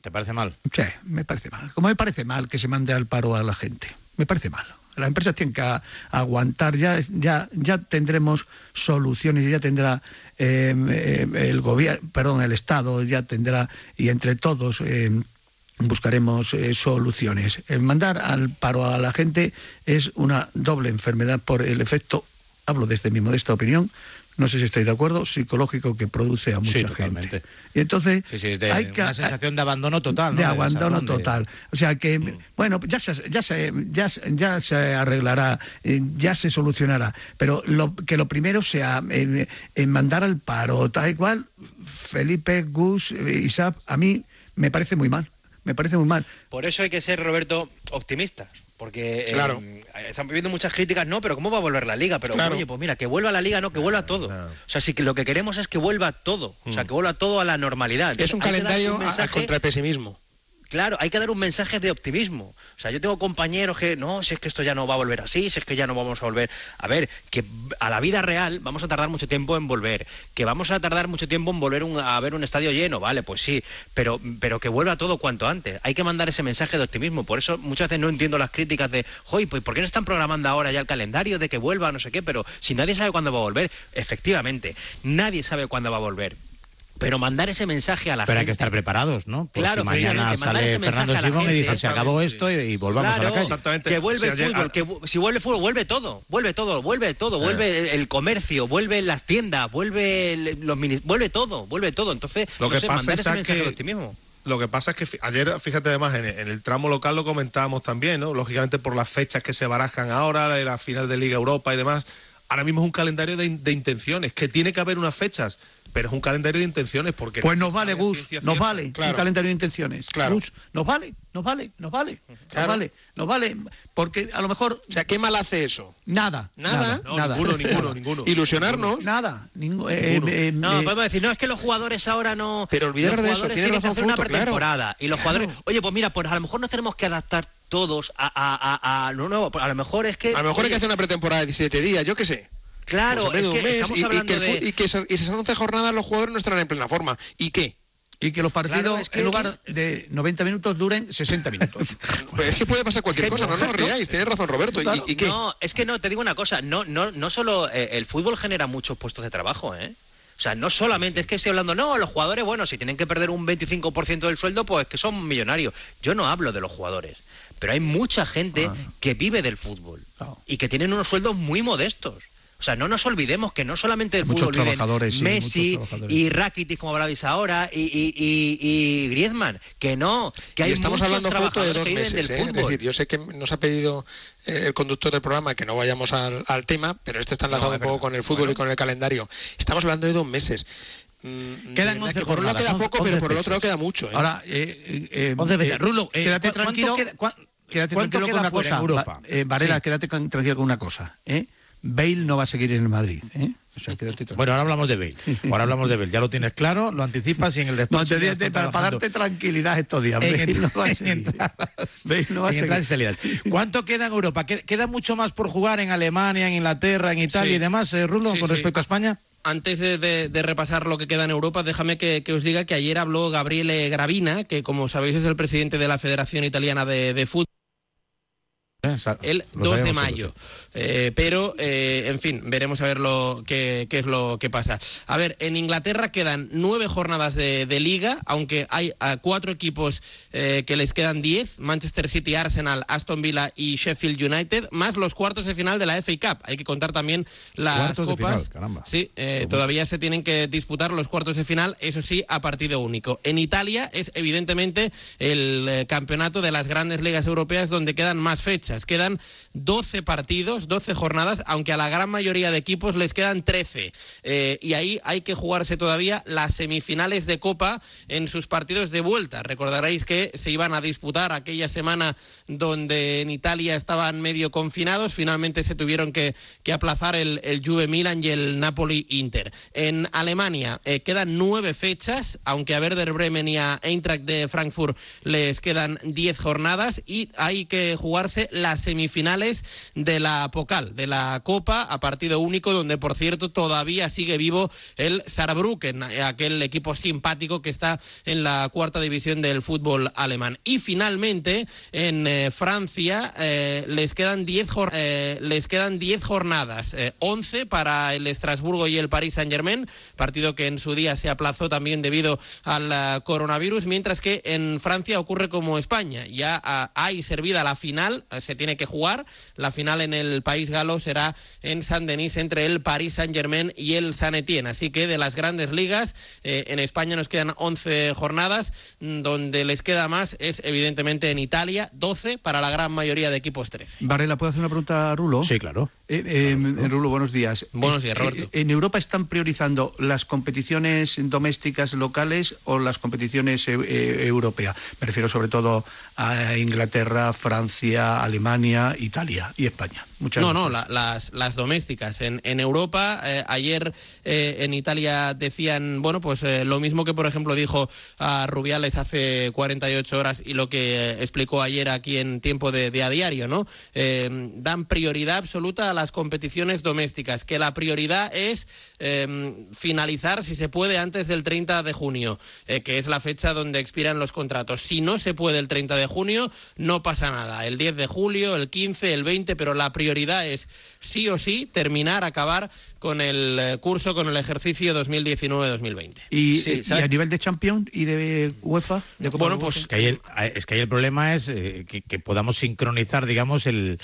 ¿Te parece mal? Sí, me parece mal. Como me parece mal que se mande al paro a la gente. Me parece mal. Las empresas tienen que aguantar. Ya, ya, ya tendremos soluciones. Ya tendrá eh, el gobierno, perdón, el Estado ya tendrá y entre todos. eh, buscaremos eh, soluciones. El mandar al paro a la gente es una doble enfermedad por el efecto, hablo desde mi modesta opinión, no sé si estáis de acuerdo, psicológico que produce a mucha Sí, gente. totalmente. Y entonces Sí, sí, es de hay que una sensación de abandono total, ¿no? de abandono total. O sea que, bueno, ya se, ya se, ya, se- ya se arreglará, eh, ya se solucionará. Pero lo, que lo primero sea en, en mandar al paro, tal y cual, Felipe, Gus, eh, Isaac, a mí me parece muy mal. Me parece muy mal. Por eso hay que ser, Roberto, optimistas. Porque eh, Claro. están viviendo muchas críticas, no, pero ¿cómo va a volver la liga? Pero Claro. oye, pues mira, que vuelva la liga, no, que vuelva todo. O sea, sí que lo que queremos es que vuelva todo. O sea, que vuelva todo a la normalidad. Es un calendario un a- contra el pesimismo. Claro, hay que dar un mensaje de optimismo. O sea, yo tengo compañeros que, no, si es que esto ya no va a volver así, si es que ya no vamos a volver. A ver, que a la vida real vamos a tardar mucho tiempo en volver. Que vamos a tardar mucho tiempo en volver un- a ver un estadio lleno, vale, pues sí. Pero, pero que vuelva todo cuanto antes. Hay que mandar ese mensaje de optimismo. Por eso muchas veces no entiendo las críticas de, hoy, pues ¿por qué no están programando ahora ya el calendario de que vuelva, no sé qué? Pero si nadie sabe cuándo va a volver, efectivamente, nadie sabe cuándo va a volver. Pero mandar ese mensaje a la Pero hay gente. que estar preparados, ¿no? Por Claro, si mañana sale Fernando Simón y gente. dice, se acabó esto y, y volvamos Claro, a la calle. Que vuelve el fútbol, que si vuelve el fútbol, vuelve todo, vuelve todo, vuelve todo, vuelve el, comercio, vuelve las tiendas, vuelve el- los mini- vuelve todo, vuelve todo. Entonces, Lo no que sé, pasa mandar es ese a mensaje que- de optimismo. Lo que pasa es que ayer, fíjate además, en, en el tramo local lo comentábamos también, ¿no? Lógicamente por las fechas que se barajan ahora, la, la final de Liga Europa y demás. Ahora mismo es un calendario de intenciones, que tiene que haber unas fechas, pero es un calendario de intenciones porque... Pues no nos vale, Gus, nos vale un Claro. calendario de intenciones. Claro. Gus, nos vale, nos vale, nos vale, nos Claro. vale, nos vale, porque a lo mejor... O sea, ¿qué mal hace eso? Nada, Nada. nada, No, nada. ninguno, ninguno, ninguno. Ilusionarnos. Nada, eh, eh, No, eh, podemos decir, no, es que los jugadores ahora no. Pero olvidar de eso, tienen que razón hacer una Fruto, claro. pretemporada. Y los jugadores, oye, pues mira, pues a lo mejor nos tenemos que adaptar todos a, a, a, a lo nuevo. A lo mejor es que. A lo mejor hay oye, que hacer una pretemporada de 17 días, yo qué sé. Claro, Pues es un que mes, estamos y, y hablando que de- y que esas 11 jornadas los jugadores no estarán en plena forma. ¿Y qué? y que los partidos, Claro, es que- en lugar de 90 minutos, duren 60 minutos. Pues es que puede pasar cualquier Es que cosa, no, no os riáis, tienes razón Roberto. ¿Y- ¿Y, qué? No, es que no, te digo una cosa, no, no, no solo eh, el fútbol genera muchos puestos de trabajo, ¿eh? O sea, no solamente es que estoy hablando, no, los jugadores, bueno, si tienen que perder un 25% del sueldo, pues que son millonarios. Yo no hablo de los jugadores, pero hay mucha gente Ah. que vive del fútbol y que tienen unos sueldos muy modestos. O sea, no nos olvidemos que no solamente del Muchos fútbol viven trabajadores, sí, Messi muchos trabajadores. y Rakitic, como hablabais ahora, y, y, y, y Griezmann, que no, que hay y estamos muchos hablando fruto de trabajadores dos que viven meses. del ¿eh? Es decir, yo sé que nos ha pedido el conductor del programa que no vayamos al, al tema, pero este está enlazado No, un poco con el fútbol y con el calendario. Estamos hablando de dos meses. Mm, Quedan verdad 11 que por un lado queda poco, 11 pero por el otro lado queda mucho. ¿eh? Ahora, eh, eh, eh, 11 fechas. eh, Rulo, eh, quédate ¿cu- cuánto tranquilo. queda- cua- quédate tranquilo queda con una cosa. Eh, Varela, Sí. quédate tranquilo con una cosa. ¿eh? Bale no va a seguir en el Madrid. ¿eh? O sea. Bueno, ahora hablamos de Bale. Ahora hablamos de Bale. Ya lo tienes claro, lo anticipas y en el No, despacho. te para, para darte tranquilidad estos días. en Bale no va a seguir. entradas. Bale no va a en entradas y seguir. salidas. ¿Cuánto queda en Europa? ¿Queda- ¿Queda mucho más por jugar en Alemania, en Inglaterra, en Italia Sí. y demás, eh, Rulo, Sí, con sí. respecto a España? Antes de, de- de repasar lo que queda en Europa, déjame que, que os diga que ayer habló Gabriele Gravina, que como sabéis es el presidente de la Federación Italiana de, de Fútbol. El 2 de mayo. Eh, pero, eh, en fin, veremos a ver lo qué, qué es lo que pasa. A ver, en Inglaterra quedan nueve jornadas de, de liga, aunque hay ah, cuatro equipos eh, que les quedan diez, Manchester City, Arsenal, Aston Villa y Sheffield United, más los cuartos de final de la FA Cup. Hay que contar también las Cuartos de copas. final. Sí, eh, todavía se tienen que disputar los cuartos de final, eso sí, a partido único. En Italia es evidentemente el eh, campeonato de las grandes ligas europeas donde quedan más fechas. Quedan 12 partidos, 12 jornadas, aunque a la gran mayoría de equipos les quedan 13. Eh, y ahí hay que jugarse todavía las semifinales de Copa en sus partidos de vuelta. Recordaréis que se iban a disputar aquella semana donde en Italia estaban medio confinados, finalmente se tuvieron que, que aplazar el, el Juve Milan y el Napoli Inter. En Alemania eh, quedan nueve fechas, aunque a Werder Bremen y a Eintracht de Frankfurt les quedan diez jornadas y hay que jugarse las semifinales de la Pokal, de la Copa, a partido único, donde por cierto todavía sigue vivo el Saarbrücken, eh, aquel equipo simpático que está en la cuarta división del fútbol alemán. Y finalmente en eh, Francia eh, les quedan 10 jor- eh, les quedan 10 jornadas, eh, 11 para el Estrasburgo y el Paris Saint-Germain, partido que en su día se aplazó también debido al eh, coronavirus, mientras que en Francia ocurre como España, ya ah, hay servida la final, eh, se tiene que jugar, la final en el país galo será en Saint-Denis entre el Paris Saint-Germain y el San Etienne, así que de las grandes ligas eh, en España nos quedan 11 jornadas, mm, donde les queda más es evidentemente en Italia, 12 para la gran mayoría de equipos 13. Varela, ¿puedo hacer una pregunta a Rulo? Sí, claro. Eh, eh, Rulo, buenos días. Buenos días, Roberto. eh, ¿En Europa están priorizando las competiciones domésticas locales o las competiciones eh, europeas? Me refiero sobre todo a Inglaterra, Francia, Alemania, Italia y España. Muchas no, gracias. no, la- las, las domésticas. En, en Europa, eh, ayer eh, en Italia decían, bueno, pues eh, lo mismo que, por ejemplo, dijo a Rubiales hace 48 horas y lo que explicó ayer aquí en tiempo de, de a diario, ¿no? Dan prioridad absoluta a las competiciones domésticas, que la prioridad es eh, finalizar, si se puede, antes del 30 de junio, que es la fecha donde expiran los contratos. Si no se puede el 30 de junio, no pasa nada. El 10 de julio, el 15, el 20, pero la prioridad es sí o sí terminar, acabar con el eh, curso, con el ejercicio 2019-2020. ¿Y, eh, y a nivel de Champions y de UEFA? De Copa Bueno, de pues UEFA? Es que ahí el, es que ahí el problema es eh, que, que podamos sincronizar, digamos, el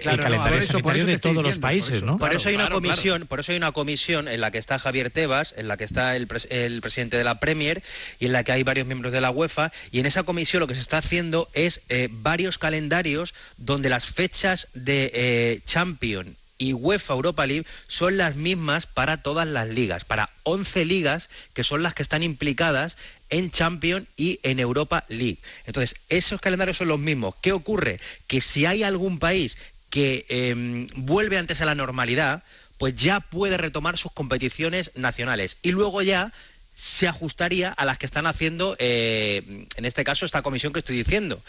Claro, no, calendario por eso- por sanitario eso te de todos los diciendo, por países, eso. ¿no? Por eso hay una comisión, por eso hay una comisión en la que está Javier Tebas, en la que está el, pres- el presidente de la Premier y en la que hay varios miembros de la UEFA y en esa comisión lo que se está haciendo es eh, varios calendarios donde las fechas de eh, Champions y UEFA Europa League son las mismas para todas las ligas, para 11 ligas que son las que están implicadas en Champions y en Europa League. Entonces, esos calendarios son los mismos. ¿Qué ocurre? Que si hay algún país que eh, vuelve antes a la normalidad, pues ya puede retomar sus competiciones nacionales. Y luego ya se ajustaría a las que están haciendo, eh, en este caso, esta comisión que estoy diciendo.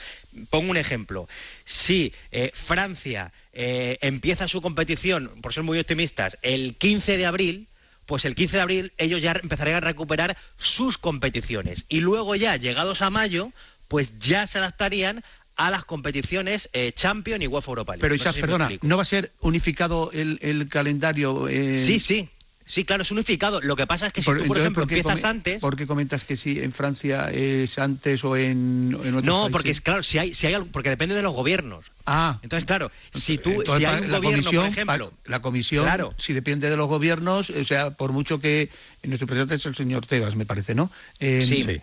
Pongo un ejemplo. Si eh, Francia eh, empieza su competición, por ser muy optimistas, el 15 de abril, pues el 15 de abril ellos ya empezarían a recuperar sus competiciones. Y luego ya, llegados a mayo, pues ya se adaptarían a las competiciones eh, Champions y UEFA Europa League. Pero No sé Isaac, si me perdona. ¿no va a ser unificado el, el calendario? eh, Sí, sí. Sí, claro, es unificado. Lo que pasa es que si por- tú, por entonces, ejemplo, empiezas come- antes... ¿Por qué comentas que sí en Francia es antes o en, en otros No, países? porque es claro, si hay, si hay algo, porque depende de los gobiernos. Ah. Entonces, claro, si tú, Entonces, si hay un la gobierno, comisión, por ejemplo, pa- la comisión, Claro. si depende de los gobiernos, o sea, por mucho que nuestro presidente es el señor Tebas, me parece, ¿no? Eh, Sí. Sí.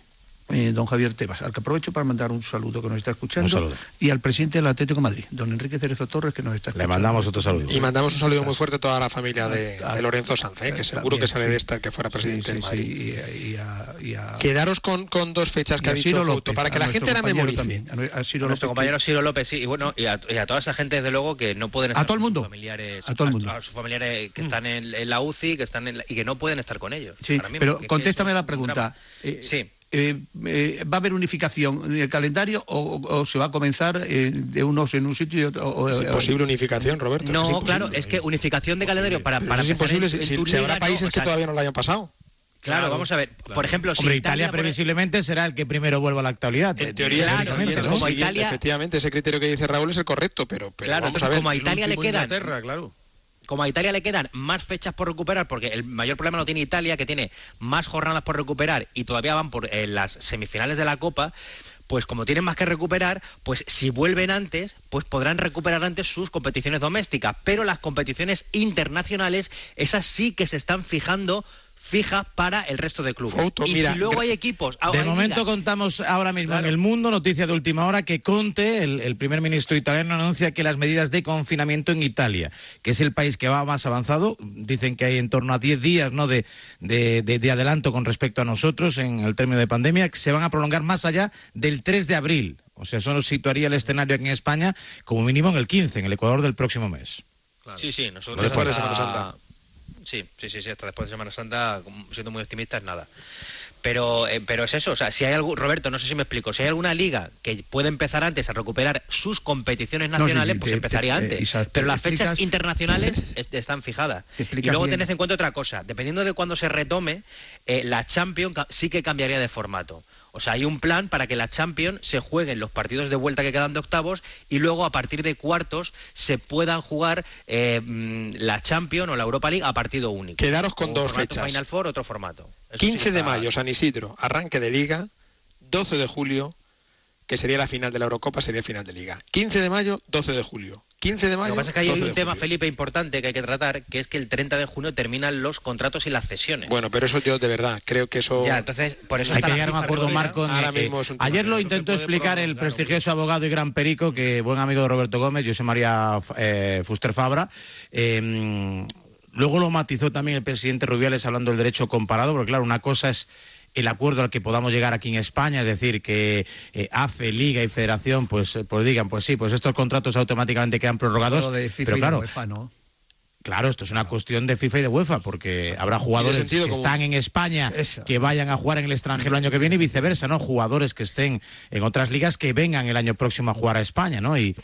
Eh, don Javier Tebas, al que aprovecho para mandar un saludo que nos está escuchando, Un saludo. y al presidente del Atlético de Madrid, don Enrique Cerezo Torres, que nos está Le escuchando. mandamos otro saludo. Y mandamos un saludo muy fuerte a toda la familia de, de Lorenzo Sanz, ¿eh? que seguro que sale de esta el que fuera presidente Sí, del sí, Madrid. sí, y, y a, y a- Quedaros con, con dos fechas que a ha dicho López, para que a la gente la memorice. también, a a Ciro nuestro López, compañero que- Ciro López, sí, y bueno, y a, y a toda esa gente, desde luego, que no pueden estar todo el con sus mundo. familiares, A todo el mundo. a sus familiares que están en, en la UCI que están en la- y que no pueden estar con ellos. Sí, ahora mismo, pero que- contéstame la pregunta. Eh, sí. Eh, eh, ¿Va a haber unificación en el calendario o, o se va a comenzar eh, de unos en un sitio y otro? o- Es o- imposible unificación, Roberto. No, es claro, es que unificación de calendario para, para es imposible en- si, habrá no, países o que sea, todavía no lo hayan pasado. Claro, vamos a ver. Por ejemplo, si Hombre, Italia, Italia por- previsiblemente será el que primero vuelva a la actualidad. En teoría, Claro, siguiendo- Italia- efectivamente, ese criterio que dice Raúl es el correcto, pero, pero Claro, vamos a entonces, ver. como a Italia le quedan claro. Como a Italia le quedan más fechas por recuperar, porque el mayor problema lo tiene Italia, que tiene más jornadas por recuperar y todavía van por las semifinales de la Copa, pues como tienen más que recuperar, pues si vuelven antes, pues podrán recuperar antes sus competiciones domésticas, pero las competiciones internacionales, esas sí que se están fijando fijas para el resto de clubes. Y mira, si luego hay equipos... De hay momento ligas- contamos ahora mismo en el mundo, noticia de última hora, que Conte, el, el primer ministro italiano, anuncia que las medidas de confinamiento en Italia, que es el país que va más avanzado, dicen que hay en torno a 10 días ¿no? de, de- de- de adelanto con respecto a nosotros en el término de pandemia, que se van a prolongar más allá del 3 de abril. O sea, eso nos situaría el escenario aquí en España como mínimo en el 15, en el Ecuador del próximo mes. Sí, sí, nosotros Después de Semana Santa. Sí, sí, sí, sí, hasta después de Semana Santa, siendo muy optimistas, nada. Pero, eh, pero es eso, o sea, si hay algo, Roberto, no sé si me explico, si hay alguna liga que puede empezar antes a recuperar sus competiciones No, sí, nacionales, sí, pues te- empezaría te- eh, antes. Isaac, pero las fechas internacionales est- están fijadas. Y luego bien. tened en cuenta otra cosa, dependiendo de cuándo se retome, eh, la Champions sí que cambiaría de formato. O sea, hay un plan para que la Champions se jueguen los partidos de vuelta que quedan de octavos y luego a partir de cuartos se puedan jugar eh, mm, la Champions o la Europa League a partido único. Quedaros con dos fechas. Final Four, otro formato. Eso sí 15 de mayo, San Isidro, arranque de liga. 12 de julio, que sería la final de la Eurocopa, sería final de liga. 15 de mayo, 12 de julio. 15 de mayo. Lo que pasa es que hay 12 de un tema, julio. Felipe, importante que hay que tratar, que es que el 30 de junio terminan los contratos y las cesiones. Bueno, pero eso yo de verdad creo que eso. Ya, entonces, por eso Hay está que llegar a un acuerdo marco. en- Ahora eh, mismo es un tema ayer lo intentó explicar el prestigioso abogado y gran perico, que buen amigo de Roberto Gómez, José María eh, Fuster Fabra. Eh, luego lo matizó también el presidente Rubiales hablando del derecho comparado, porque claro, una cosa es el acuerdo al que podamos llegar aquí en España, es decir, que eh, AFE, Liga y Federación pues, eh, pues digan, pues sí, pues estos contratos automáticamente quedan prorrogados, Lo de FIFA pero y de claro, UEFA, ¿no? Claro, esto es una cuestión de FIFA y de UEFA, porque habrá jugadores que sentido están en España que vayan a jugar en el extranjero el año que viene y viceversa, ¿no? Jugadores que estén en otras ligas que vengan el año próximo a jugar a España, ¿no? Y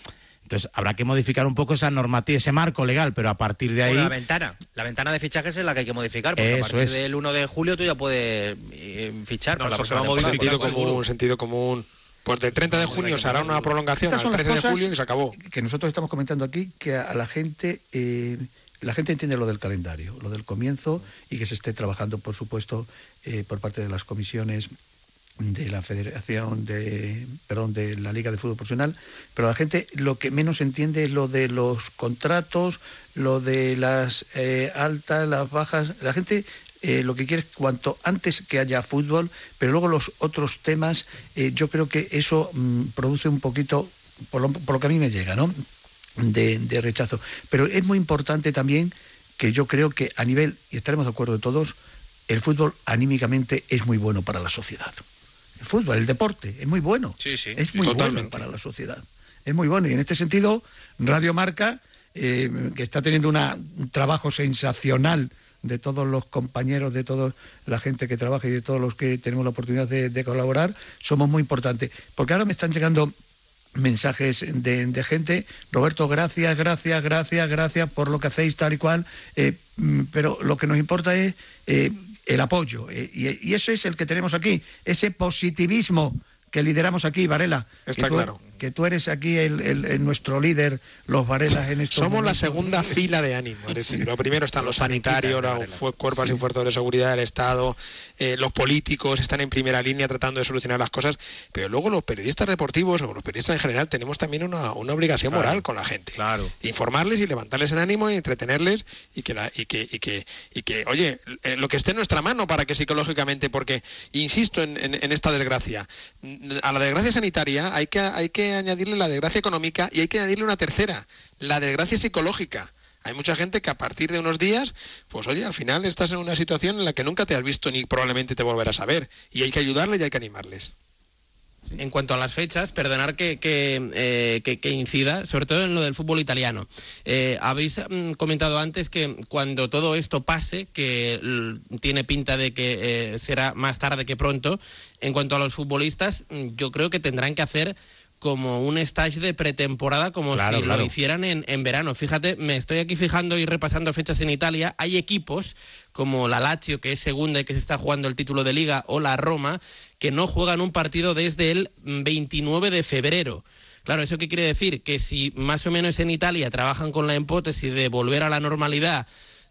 entonces habrá que modificar un poco esa normativa, ese marco legal, pero a partir de ahí Bueno, la ventana. La ventana de fichajes es la que hay que modificar, porque a Eso partir es. del 1 de julio tú ya puedes eh, fichar. No, eso se va a modificar. sentido común, sentido común. Pues del 30 de junio se hará una prolongación Estas al son las 13 de cosas julio y se acabó. que nosotros estamos comentando aquí que a la gente eh, la gente entiende lo del calendario, lo del comienzo y que se esté trabajando, por supuesto, eh, por parte de las comisiones de la Federación de perdón de la Liga de Fútbol Profesional, pero la gente lo que menos entiende es lo de los contratos, lo de las eh, altas, las bajas. La gente eh, lo que quiere es cuanto antes que haya fútbol, pero luego los otros temas, eh, yo creo que eso mm, produce un poquito, por lo, por lo que a mí me llega, ¿no? De, de rechazo. Pero es muy importante también que yo creo que a nivel, y estaremos de acuerdo todos, el fútbol anímicamente es muy bueno para la sociedad. El fútbol, el deporte, es muy bueno. Sí, sí, es muy bueno para la sociedad. Es muy bueno. Y en este sentido, Radio Marca, eh, que está teniendo una- un trabajo sensacional de todos los compañeros, de toda la gente que trabaja y de todos los que tenemos la oportunidad de, de colaborar, somos muy importantes. Porque ahora me están llegando mensajes de, de gente, Roberto, gracias, gracias, gracias, gracias por lo que hacéis tal y cual, eh, mm, pero lo que nos importa es eh, el apoyo, eh, y, y ese es el que tenemos aquí, ese positivismo que lideramos aquí, Varela. Está tú claro. Que tú eres aquí el, el- el- nuestro líder, los Varelas en estos Somos la segunda fila de ánimo. Es decir, lo primero están los sanitarios, los cuerpos y fuerzas de seguridad del Estado, eh, los políticos están en primera línea tratando de solucionar las cosas, pero luego los periodistas deportivos o los periodistas en general tenemos también una, una obligación Claro, moral con la gente. Claro. Informarles y levantarles el ánimo y entretenerles y que, la- y que, y que, y que oye, eh, lo que esté en nuestra mano para que psicológicamente, porque insisto en, en- en esta desgracia, a la desgracia sanitaria hay que, hay que añadirle la desgracia económica y hay que añadirle una tercera, la desgracia psicológica. Hay mucha gente que a partir de unos días, pues oye, al final estás en una situación en la que nunca te has visto ni probablemente te volverás a ver. Y hay que ayudarles y hay que animarles. En cuanto a las fechas, perdonar que, que, eh, que- que incida, sobre todo en lo del fútbol italiano. Eh, habéis mm, comentado antes que cuando todo esto pase, que tiene pinta de que eh, será más tarde que pronto, en cuanto a los futbolistas, mm, yo creo que tendrán que hacer como un stage de pretemporada como Claro, si claro. lo hicieran en, en verano. Fíjate, me estoy aquí fijando y repasando fechas en Italia. Hay equipos como la Lazio, que es segunda y que se está jugando el título de liga, o la Roma, que no juegan un partido desde el 29 de febrero. Claro, ¿eso qué quiere decir? Que si más o menos en Italia trabajan con la hipótesis de volver a la normalidad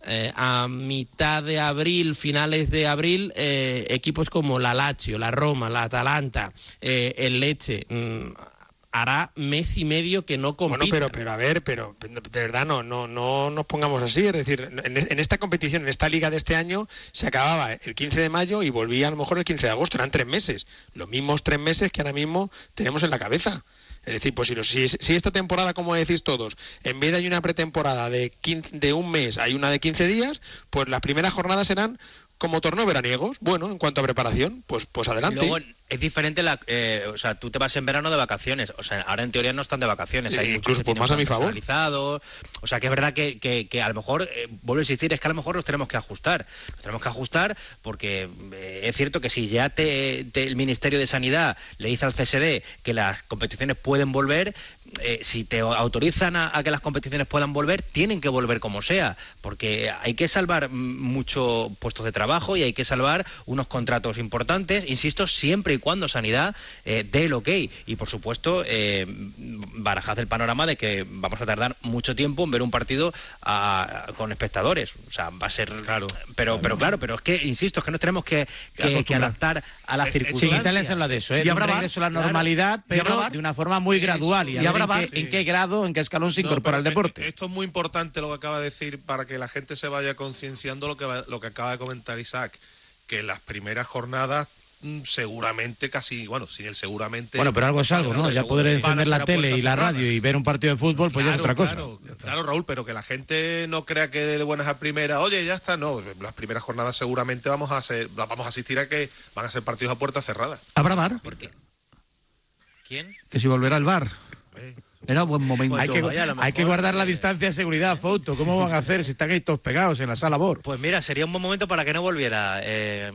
eh, a mitad de abril, finales de abril, eh, equipos como la Lazio, la Roma, la Atalanta, eh, el Leche, mm, hará mes y medio que no Bueno, compiten. pero, pero a ver, pero de verdad no, no, no nos pongamos así. Es decir, en, en esta competición, en esta liga de este año, se acababa el 15 de mayo y volvía a lo mejor el 15 de agosto. Eran tres meses. Los mismos tres meses que ahora mismo tenemos en la cabeza. Es decir, pues si, si, si esta temporada, como decís todos, en vez de hay una pretemporada de, 15 de un mes, hay una de 15 días, pues las primeras jornadas serán como torneo veraniegos. Bueno, en cuanto a preparación, pues, pues adelante. Luego es diferente la, eh, o sea, tú te vas en verano de vacaciones, o sea, ahora en teoría no están de vacaciones, hay muchos incluso, que pues, más a mi favor. o sea, que es verdad que, que- que a lo mejor, eh, vuelvo a insistir, es que a lo mejor nos tenemos que ajustar, nos tenemos que ajustar porque eh, es cierto que si ya te, te- el Ministerio de Sanidad le dice al CSD que las competiciones pueden volver, eh, si te autorizan a, a que las competiciones puedan volver, tienen que volver como sea, porque hay que salvar muchos puestos de trabajo y hay que salvar unos contratos importantes, insisto, siempre y cuando Sanidad eh, dé el ok. Y por supuesto, eh, barajad el panorama de que vamos a tardar mucho tiempo en ver un partido a- con espectadores. O sea, va a ser. Claro. Pero, pero claro, pero es que, insisto, es que nos tenemos que, que- adaptar a las Sí, circunstancias. Italia se habla de eso, ¿eh? Y de un regreso a la normalidad, pero de una forma muy gradual. Y, En, qué, en qué grado, en qué escalón se No, incorpora el deporte. Esto es muy importante lo que acaba de decir para que la gente se vaya concienciando lo que va- lo que acaba de comentar Isaac, que las primeras jornadas mm, seguramente casi, bueno, sin el seguramente. Bueno, pero algo es algo, ¿no? Ya poder encender la tele y la cerrada. radio y ver un partido de fútbol, pues ya es otra cosa. Claro, claro, Raúl, pero que la gente no crea que de buenas a primeras, oye, ya está, no, las primeras jornadas seguramente vamos a hacer, vamos a asistir a que van a ser partidos a puerta cerrada. ¿Habrá bar? ¿Quién? Que si volverá al bar. Era buen momento. Hay que, hay que guardar la distancia de seguridad, foto. ¿Cómo van a hacer si están ahí todos pegados en la sala BOR? Pues mira, sería un buen momento para que no volviera eh,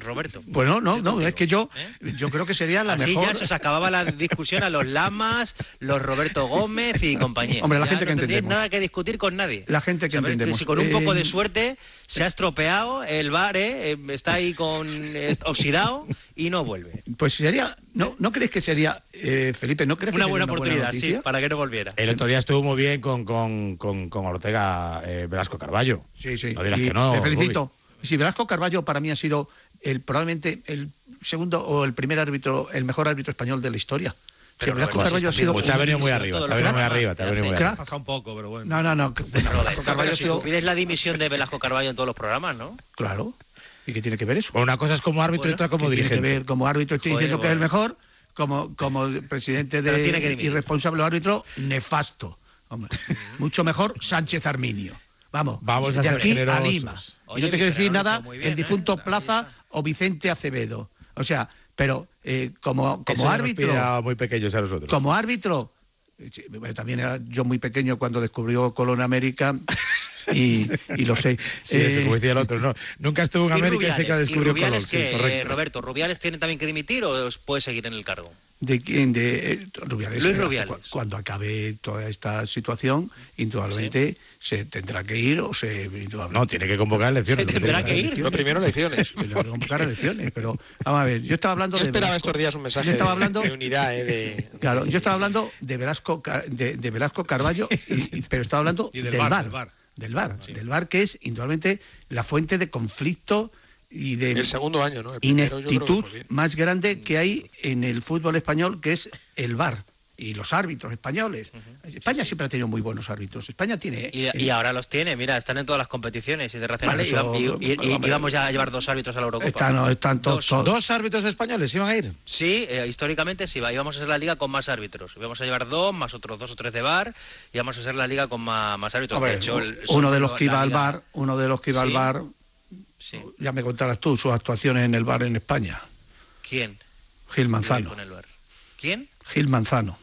Roberto. Bueno, no, no, es que yo, yo creo que sería la Así mejor. ya se os acababa la discusión a los Lamas, los Roberto Gómez y compañía. Hombre, la Ya gente no que entendemos. nada que discutir con nadie. La gente que Saber entendemos. Si con un poco Eh, de suerte se ha estropeado el bar, eh, eh, está ahí con eh, oxidado y no vuelve. Pues sería, ¿no, ¿no crees que sería, eh, Felipe, no crees que Una sería buena oportunidad, sí, para que no volviera. El otro día estuvo muy bien con, con, con, con Ortega eh, Velasco Carballo. Sí, sí. No dirás Y que no. Le felicito. Sí, Velasco Carballo para mí ha sido el probablemente el segundo o el primer árbitro, el mejor árbitro español de la historia. Sí, Velasco Carballo ha sido. Te ha venido muy arriba, te ha venido muy arriba, te ha venido muy arriba. Pasa un poco, pero bueno. No, no, no. bueno, Carballo ha Si sido. pides la dimisión de Velasco Carballo en todos los programas, ¿no? Claro. ¿Y qué tiene que ver eso? Bueno, una cosa es como árbitro y Bueno, otra como ¿Qué tiene que dirigente. ver como árbitro? Estoy Joder, diciendo que es el bueno. mejor, como, como presidente Pero tiene que de irresponsable árbitro, nefasto. Hombre, mucho mejor Sánchez Arminio. Vamos, Vamos a de ser aquí a. Lima. Oye, y no te quiero decir nada, bien, el ¿eh? difunto La Plaza o Vicente Acevedo. O sea, pero eh, como, Eso como árbitro, muy pequeños a nosotros. como árbitro, bueno, también era yo muy pequeño cuando descubrió Colón América y, y lo sé. Sí, eso, Eh, como decía el otro. No, nunca estuvo en Y América y sé que Rubiales, descubrió y Rubiales Colón. Sí, que, correcto. Roberto, ¿Rubiales tiene también que dimitir o puede seguir en el cargo? ¿De quién? De eh, Rubiales. Luis Rubiales. cu- Cuando acabe toda esta situación, indudablemente se tendrá que ir o se... No, tiene que convocar elecciones. Lo primero, elecciones. Se tendrá que convocar elecciones, pero vamos a ver, yo estaba hablando Yo de esperaba Velasco. estos días un mensaje Yo estaba de- hablando de unidad, eh, de- Claro, yo estaba hablando de Velasco, de, de Velasco Carballo, y- y- pero estaba hablando Y del del VAR, VAR, del VAR. del VAR, del VAR, que es indudablemente la fuente de conflicto y de El segundo año, ¿no? El primero ineptitud más grande que hay en el fútbol español, que es el VAR y los árbitros españoles. España siempre ha tenido muy buenos árbitros. España tiene Y, y ahora los tiene, mira, están en todas las competiciones internacionales Bueno, y, y- y- y- hombre, y vamos ya a llevar dos árbitros a la Eurocopa. están, están to- Dos. to- ¿Dos árbitros españoles iban a ir? Sí, eh, históricamente sí, íbamos a ser la liga con más árbitros. Íbamos a llevar dos, más otros dos o tres de bar, y vamos a ser la liga con más, más árbitros. Hombre, de hecho, el- uno de los que iba al VAR, uno de los que iba al Sí. Ya me contarás tú sus actuaciones en el VAR en España. ¿Quién? Gil Manzano. Con el VAR. ¿Quién? Gil Manzano.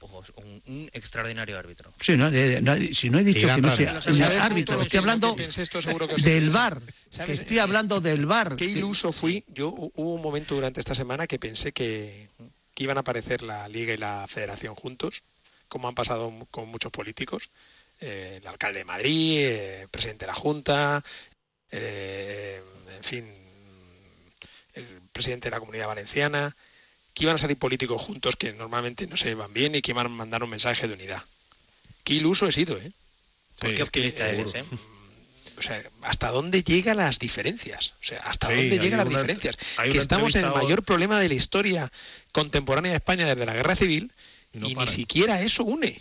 Ojo, un, un extraordinario árbitro. Sí, no, eh, no, si no he dicho que no sea ¿Sabes un tú árbitro, estoy hablando esto del que ¿Sabes? estoy hablando del VAR. Qué iluso fui. Yo hu- hubo un momento durante esta semana que pensé que, que iban a aparecer la Liga y la Federación juntos, como han pasado con muchos políticos. Eh, el alcalde de Madrid, eh, el presidente de la Junta, eh, en fin, el presidente de la Comunidad Valenciana, que iban a salir políticos juntos que normalmente no se llevan bien y que iban a mandar un mensaje de unidad. Qué iluso he sido, ¿eh? ¿Por qué optimista eres, o sea, ¿hasta dónde llegan las diferencias? O sea, ¿hasta Sí, dónde llegan las una- diferencias? Que estamos en el mayor problema de la historia contemporánea de España desde la Guerra Civil y, no ni siquiera eso une.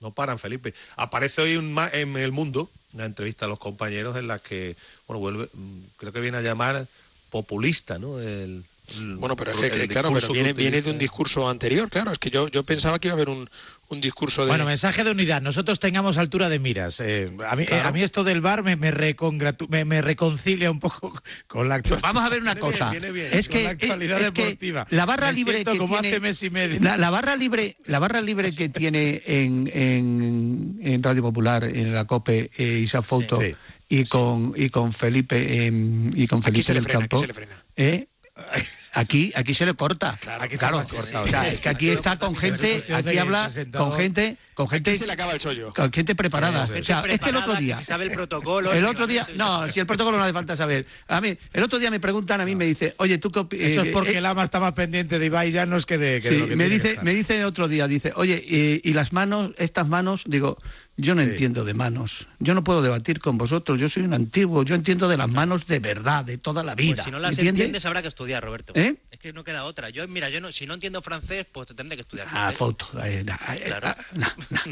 No paran, Felipe. Aparece hoy un en El Mundo una entrevista a los compañeros en la que, bueno, vuelve, mm, creo que viene a llamar populista, ¿no? El, el- Bueno, pero es el que, claro, pero viene, viene de un discurso anterior, claro. Es que yo, yo pensaba que iba a haber un, un discurso de... Bueno, mensaje de unidad. Nosotros tengamos altura de miras. Eh, a, mí, Claro. a mí esto del bar me, me, recongratu- me, me reconcilia un poco con la actualidad. Vamos a ver una cosa. Es que, la actualidad es que deportiva. la barra libre que como tiene, hace mes y medio. La, la barra libre, la barra libre que tiene en, en, en Radio Popular, en la COPE, eh, Isa Fouto, Sí. y con y con Felipe y con Aquí Felipe le del frena, Campo. se le frena. Aquí, aquí se le corta. Claro, Aquí está claro. O sea, es que aquí está con gente, aquí habla con gente, con gente, Aquí se le acaba el chollo. con gente preparada. Gente o sea, es que el otro día, sabe el protocolo. el otro día, no, si el protocolo no hace falta saber. A mí, el otro día me preguntan, a mí me dice, oye, tú qué opi- Eso eh, es porque eh, el ama está más pendiente de Ibai Llanos que de, que de Sí, lo que me que dice, me dice el otro día, dice, oye, y, y las manos, estas manos, digo, yo no Sí. entiendo de manos, yo no puedo debatir con vosotros, yo soy un antiguo, yo entiendo de las manos de verdad, de toda la vida. Pues si no las ¿entiende? entiendes habrá que estudiar, Roberto. ¿Eh? Es que no queda otra. Yo, mira, yo no, si no entiendo francés, pues te tendré que estudiar Ah, francés. foto, eh, na, eh, Claro. ah,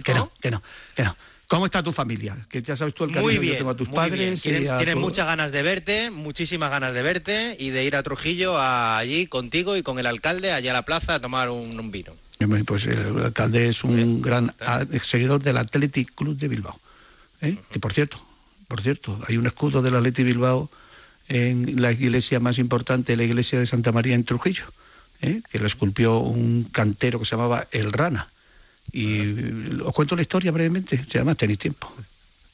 que no, que no, que no. ¿Cómo está tu familia? Que ya sabes tú el cariño Muy que yo bien, tengo a tus padres. bien. y Tienen, a tienen tu- muchas ganas de verte, muchísimas ganas de verte y de ir a Trujillo a- allí contigo y con el alcalde allá a la plaza a tomar un, un vino. Pues el alcalde es un gran seguidor del Athletic Club de Bilbao. ¿eh? Que por cierto, por cierto, hay un escudo del Athletic Bilbao en la iglesia más importante, la iglesia de Santa María en Trujillo, ¿eh? que lo esculpió un cantero que se llamaba El Rana. Y os cuento la historia brevemente, si además tenéis tiempo.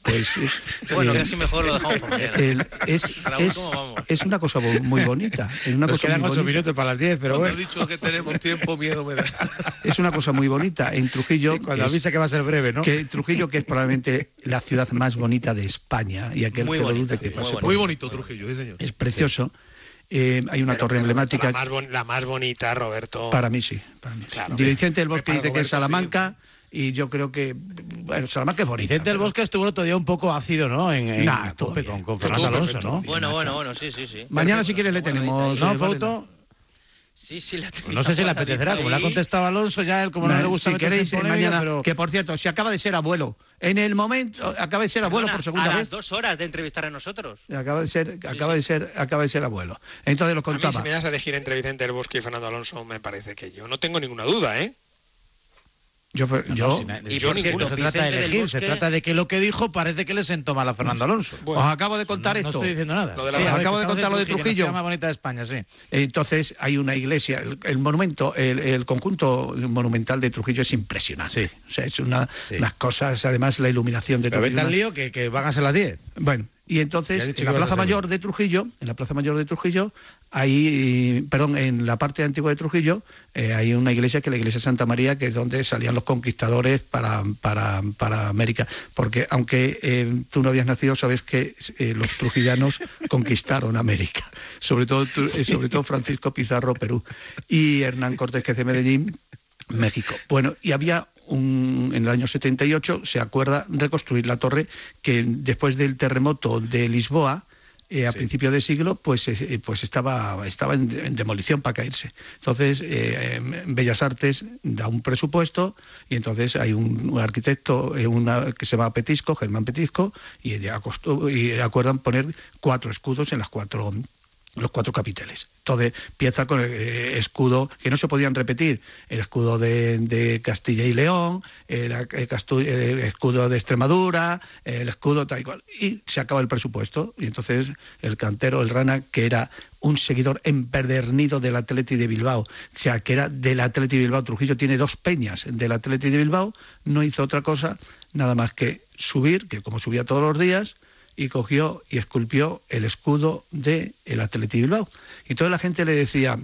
Pues, eh, Bueno, eh, casi mejor lo dejamos por mañana. el- es, es- es una cosa muy bonita. Es una Nos cosa quedan muy ocho bonita. minutos para las 10, pero Cuando bueno. he dicho que tenemos tiempo, miedo me da. Es una cosa muy bonita. En Trujillo. Cuando es- avisa que va a ser breve, ¿no? que Trujillo, que es probablemente la ciudad más bonita de España, y aquel Muy que lo bonita, dude que sí, pase muy por Muy bonito Trujillo, sí, señor. Es precioso. Eh, hay una Pero, torre pero, emblemática. La más, bon- la más bonita, Roberto. Para mí sí. Para mí. sí. Claro. Vicente del Bosque dice que es Roberto, Salamanca, y yo creo que. Bueno, Salamanca es bonita. Vicente del pero- Bosque estuvo el otro día un poco ácido, ¿no? En, en Nah, con, con Fernando Alonso, perfecto. ¿no? Bueno, bueno, bueno, sí, sí, sí. Mañana, si quieres, le Bueno, tenemos. ¿No, eh, vale, foto? Sí, sí, la No sé si le apetecerá, como le ha contestado Alonso, ya él como no, le gusta si queréis, eh, polémica, mañana, pero... que por cierto, si acaba de ser abuelo, en el momento, acaba de ser abuelo Perdona, por segunda a vez, las dos horas de entrevistar a nosotros. acaba de ser, acaba de ser, acaba de ser abuelo. Entonces lo A mí, contaba. si me das a elegir entre Vicente del Bosque y Fernando Alonso, me parece que yo no tengo ninguna duda, ¿eh? Yo, Si y yo por no cierto, se trata de elegir, se trata de que lo que dijo parece que le sentó mal a Fernando Alonso. Bueno, os acabo de contar no, no esto. estoy diciendo nada. Lo de la- Sí, a ver, acabo de contar lo de la Trujillo. ciudad más bonita de España, sí. Entonces hay una iglesia, el, el monumento, el, el conjunto monumental de Trujillo es impresionante. Sí. O sea, es una, Sí. unas cosas, además la iluminación de Pero Trujillo. al lío que, que van a ser las 10. Bueno, Y entonces, en la Plaza. Mayor de Trujillo, en la Plaza Mayor de Trujillo, hay, perdón, en la parte antigua de Trujillo, eh, hay una iglesia que es la iglesia de Santa María, que es donde salían los conquistadores para, para, para América. Porque aunque eh, tú no habías nacido, sabes que eh, los trujillanos conquistaron América. Sobre todo, eh, sobre todo Francisco Pizarro, Perú, y Hernán Cortés, que es de Medellín, México. Bueno, y había un, en el año 78, se acuerda reconstruir la torre que después del terremoto de Lisboa, eh, a principios de siglo, pues, eh, pues estaba, estaba en, en demolición para caerse. Entonces, eh, Bellas Artes da un presupuesto y entonces hay un, un arquitecto eh, una, que se llama Petisco, Germán Petisco, y, de y acuerdan poner cuatro escudos en las cuatro los cuatro capiteles. Entonces empieza con el eh, escudo que no se podían repetir, el escudo de, de Castilla y León, el, escudo de Extremadura, el escudo tal y cual. Y se acaba el presupuesto. Y entonces el cantero, el Rana, que era un seguidor empedernido del Atleti de Bilbao, o sea, que era del Atleti de Bilbao. Trujillo tiene dos peñas del Atleti de Bilbao, no hizo otra cosa, nada más que subir, que como subía todos los días, y cogió y esculpió el escudo del el Atleti Bilbao. Y toda la gente le decía,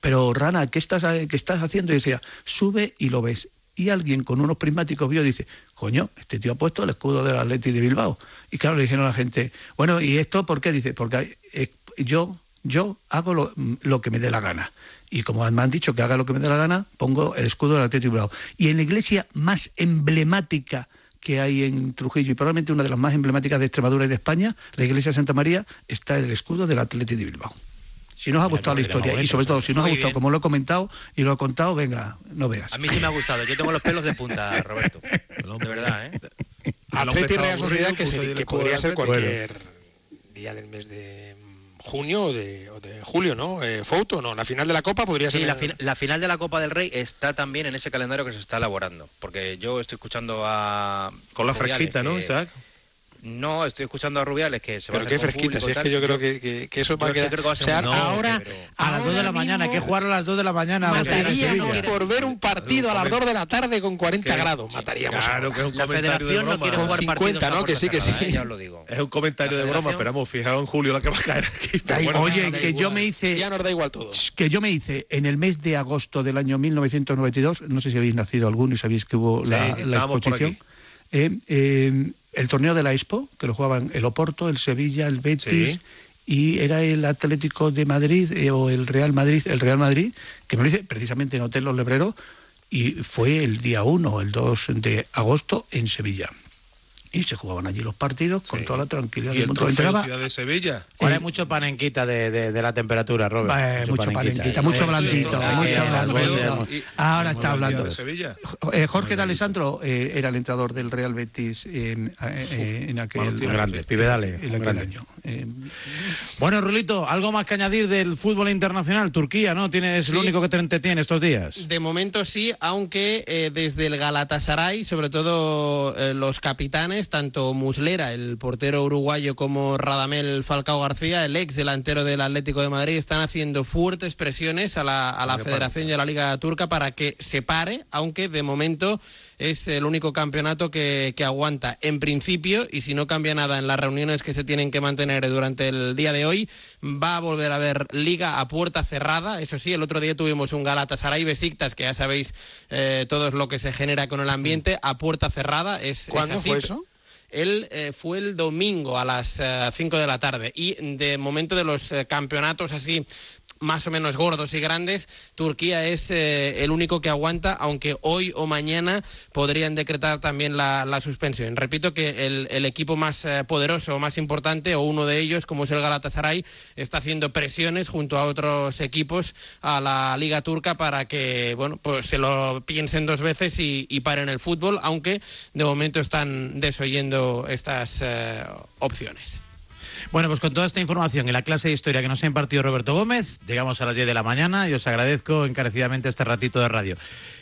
pero Rana, ¿qué estás, qué estás haciendo? Y decía, sube y lo ves. Y alguien con unos prismáticos vio y dice, coño, este tío ha puesto el escudo del Atleti de Bilbao. Y claro, le dijeron a la gente, bueno, ¿y esto por qué? Dice, porque yo, yo hago lo, lo que me dé la gana. Y como me han dicho que haga lo que me dé la gana, pongo el escudo del Atleti de Bilbao. Y en la iglesia más emblemática que hay en Trujillo y probablemente una de las más emblemáticas de Extremadura y de España, la iglesia de Santa María, está el escudo del Atleti de Bilbao. Si nos ha gustado la pues historia y sobre todo si nos ha Muy gustado bien. como lo he comentado y lo he contado, venga, no veas. A mí sí me ha gustado. Yo tengo los pelos de punta, Roberto. De verdad, ¿eh? Atleti Real Sociedad que, se- podría ser cualquier día del mes de junio o de, o de julio, ¿no? Eh, Fouto, ¿no? La final de la Copa podría Sí, ser... la, fin- la final de la Copa del Rey está también en ese calendario que se está elaborando. Porque yo estoy escuchando a. Con la fresquita, ¿no, que- Isaac? No, estoy escuchando a Rubiales que se va Pero a qué fresquita, si es que yo creo que, que- que eso va que quedar... creo que va a no, ahora... pero- A las 2 de la mañana, hay que jugar a las 2 de la mañana. Mataríamos por ver un partido a las 2 de la tarde con 40 grados. Mataríamos. Claro, que es un La comentario de federación no broma. quiere Con jugar 50, partidos ¿no? Que sí, que sí. ¿eh? ya os lo digo. Es un comentario de broma, vamos, fijaos en julio la que va a caer aquí. Bueno, Oye, que yo me hice Ya nos da igual todo. que yo me hice en el mes de agosto del año 1992, no sé si habéis nacido alguno y sabéis que hubo la, la por exposición, aquí. Eh, eh, el torneo de la Expo, que lo jugaban el Oporto, el Sevilla, el Betis, Sí. y era el Atlético de Madrid eh, o el Real Madrid, el Real Madrid, que me lo hice precisamente en Hotel Los Lebreros, y fue el día 1 o el 2 de agosto en Sevilla. Y se jugaban allí los partidos con toda la tranquilidad Y del el mundo. Entraba- Ciudad de Sevilla. Ahora hay mucho panenquita de, de, de la temperatura, Robert. Eh, mucho panenquita, ¿eh? mucho blandito, mucho blandito. Ahora está hablando. de Sevilla. Eh, Jorge de Alessandro eh, era el entrenador del Real Betis en, eh, en aquel. Grande, pibe, dale, en aquel grande. año. Eh, Bueno, Rulito, algo más que añadir del fútbol internacional. Turquía, ¿no? Tienes Sí. el único que te entretiene estos días. De momento sí, aunque eh, desde el Galatasaray, sobre todo eh, los capitanes, tanto Muslera, el portero uruguayo, como Radamel Falcao García, el ex delantero del Atlético de Madrid, están haciendo fuertes presiones a la, a la Federación y a la Liga Turca para que se pare, aunque de momento es el único campeonato que, que aguanta en principio y si no cambia nada en las reuniones que se tienen que mantener durante el día de hoy, va a volver a haber liga a puerta cerrada. Eso sí, el otro día tuvimos un Galatasaray Besiktas, que ya sabéis eh, todo lo que se genera con el ambiente, a puerta cerrada. Es, es ¿Cuándo así. fue eso? Él eh, fue el domingo a las 5 de la tarde. Y de momento de los eh, campeonatos así más o menos gordos y grandes, Turquía es eh, el único que aguanta, aunque hoy o mañana podrían decretar también la, suspensión. Repito que el, equipo más eh, poderoso o más importante, o uno de ellos, como es el Galatasaray, está haciendo presiones junto a otros equipos a la Liga Turca para que bueno, pues se lo piensen dos veces y, y paren el fútbol, aunque de momento están desoyendo estas eh, opciones. Bueno, pues con toda esta información y la clase de historia que nos ha impartido Roberto Gómez, llegamos a las 10 de la mañana y os agradezco encarecidamente este ratito de radio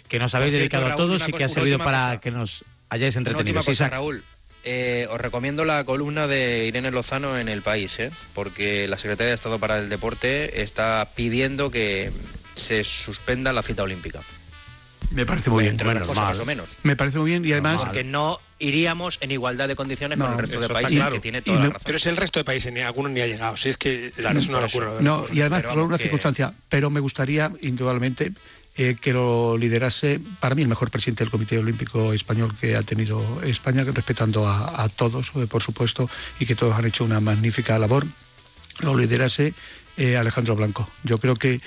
que nos habéis cierto, dedicado a todos y que ha servido para cosa. que nos hayáis entretenido. cosa, Isaac. Raúl. Eh, os recomiendo la columna de Irene Lozano en El País, ¿eh? porque la Secretaría de Estado para el Deporte está pidiendo que se suspenda la cita olímpica. Me parece muy bien. Entre cosas, más o menos. Me parece muy bien y además... Porque no iríamos en igualdad de condiciones con el resto de países, claro. que tiene Y toda la no- razón. Pero es el resto de países, ni alguno ni ha llegado. Si es que claro, es una eso. locura. No, y además por una que- circunstancia, pero me gustaría indudablemente eh, que lo liderase para mí el mejor presidente del Comité Olímpico Español que ha tenido España, respetando a, a todos, eh, por supuesto, y que todos han hecho una magnífica labor, lo liderase eh, Alejandro Blanco. Yo creo que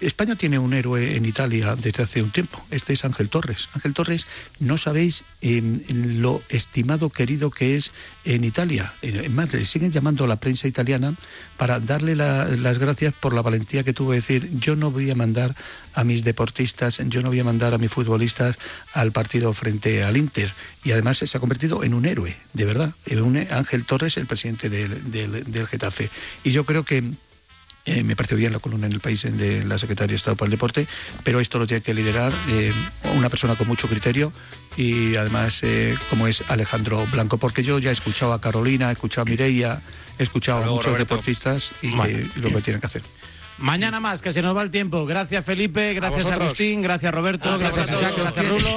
España tiene un héroe en Italia desde hace un tiempo. Este es Ángel Torres. Ángel Torres, no sabéis lo estimado, querido que es en Italia. Eh, más, le siguen llamando a la prensa italiana para darle la- las gracias por la valentía que tuvo de decir yo no voy a mandar a mis deportistas, yo no voy a mandar a mis futbolistas al partido frente al Inter. Y además se ha convertido en un héroe, de verdad. Ángel Torres, el presidente del- del Getafe. Y yo creo que eh, me pareció bien la columna en el país de la Secretaría de Estado para el Deporte, pero esto lo tiene que liderar eh, una persona con mucho criterio y además eh, como es Alejandro Blanco, porque yo ya he escuchado a Carolina, he escuchado a Mireia, he escuchado a muchos Roberto. deportistas y Bueno. eh, lo que tienen que hacer. Mañana más, que se nos va el tiempo. Gracias Felipe, gracias. Agustín, gracias Roberto, Gracias gracias a Isaac, gracias Rulo.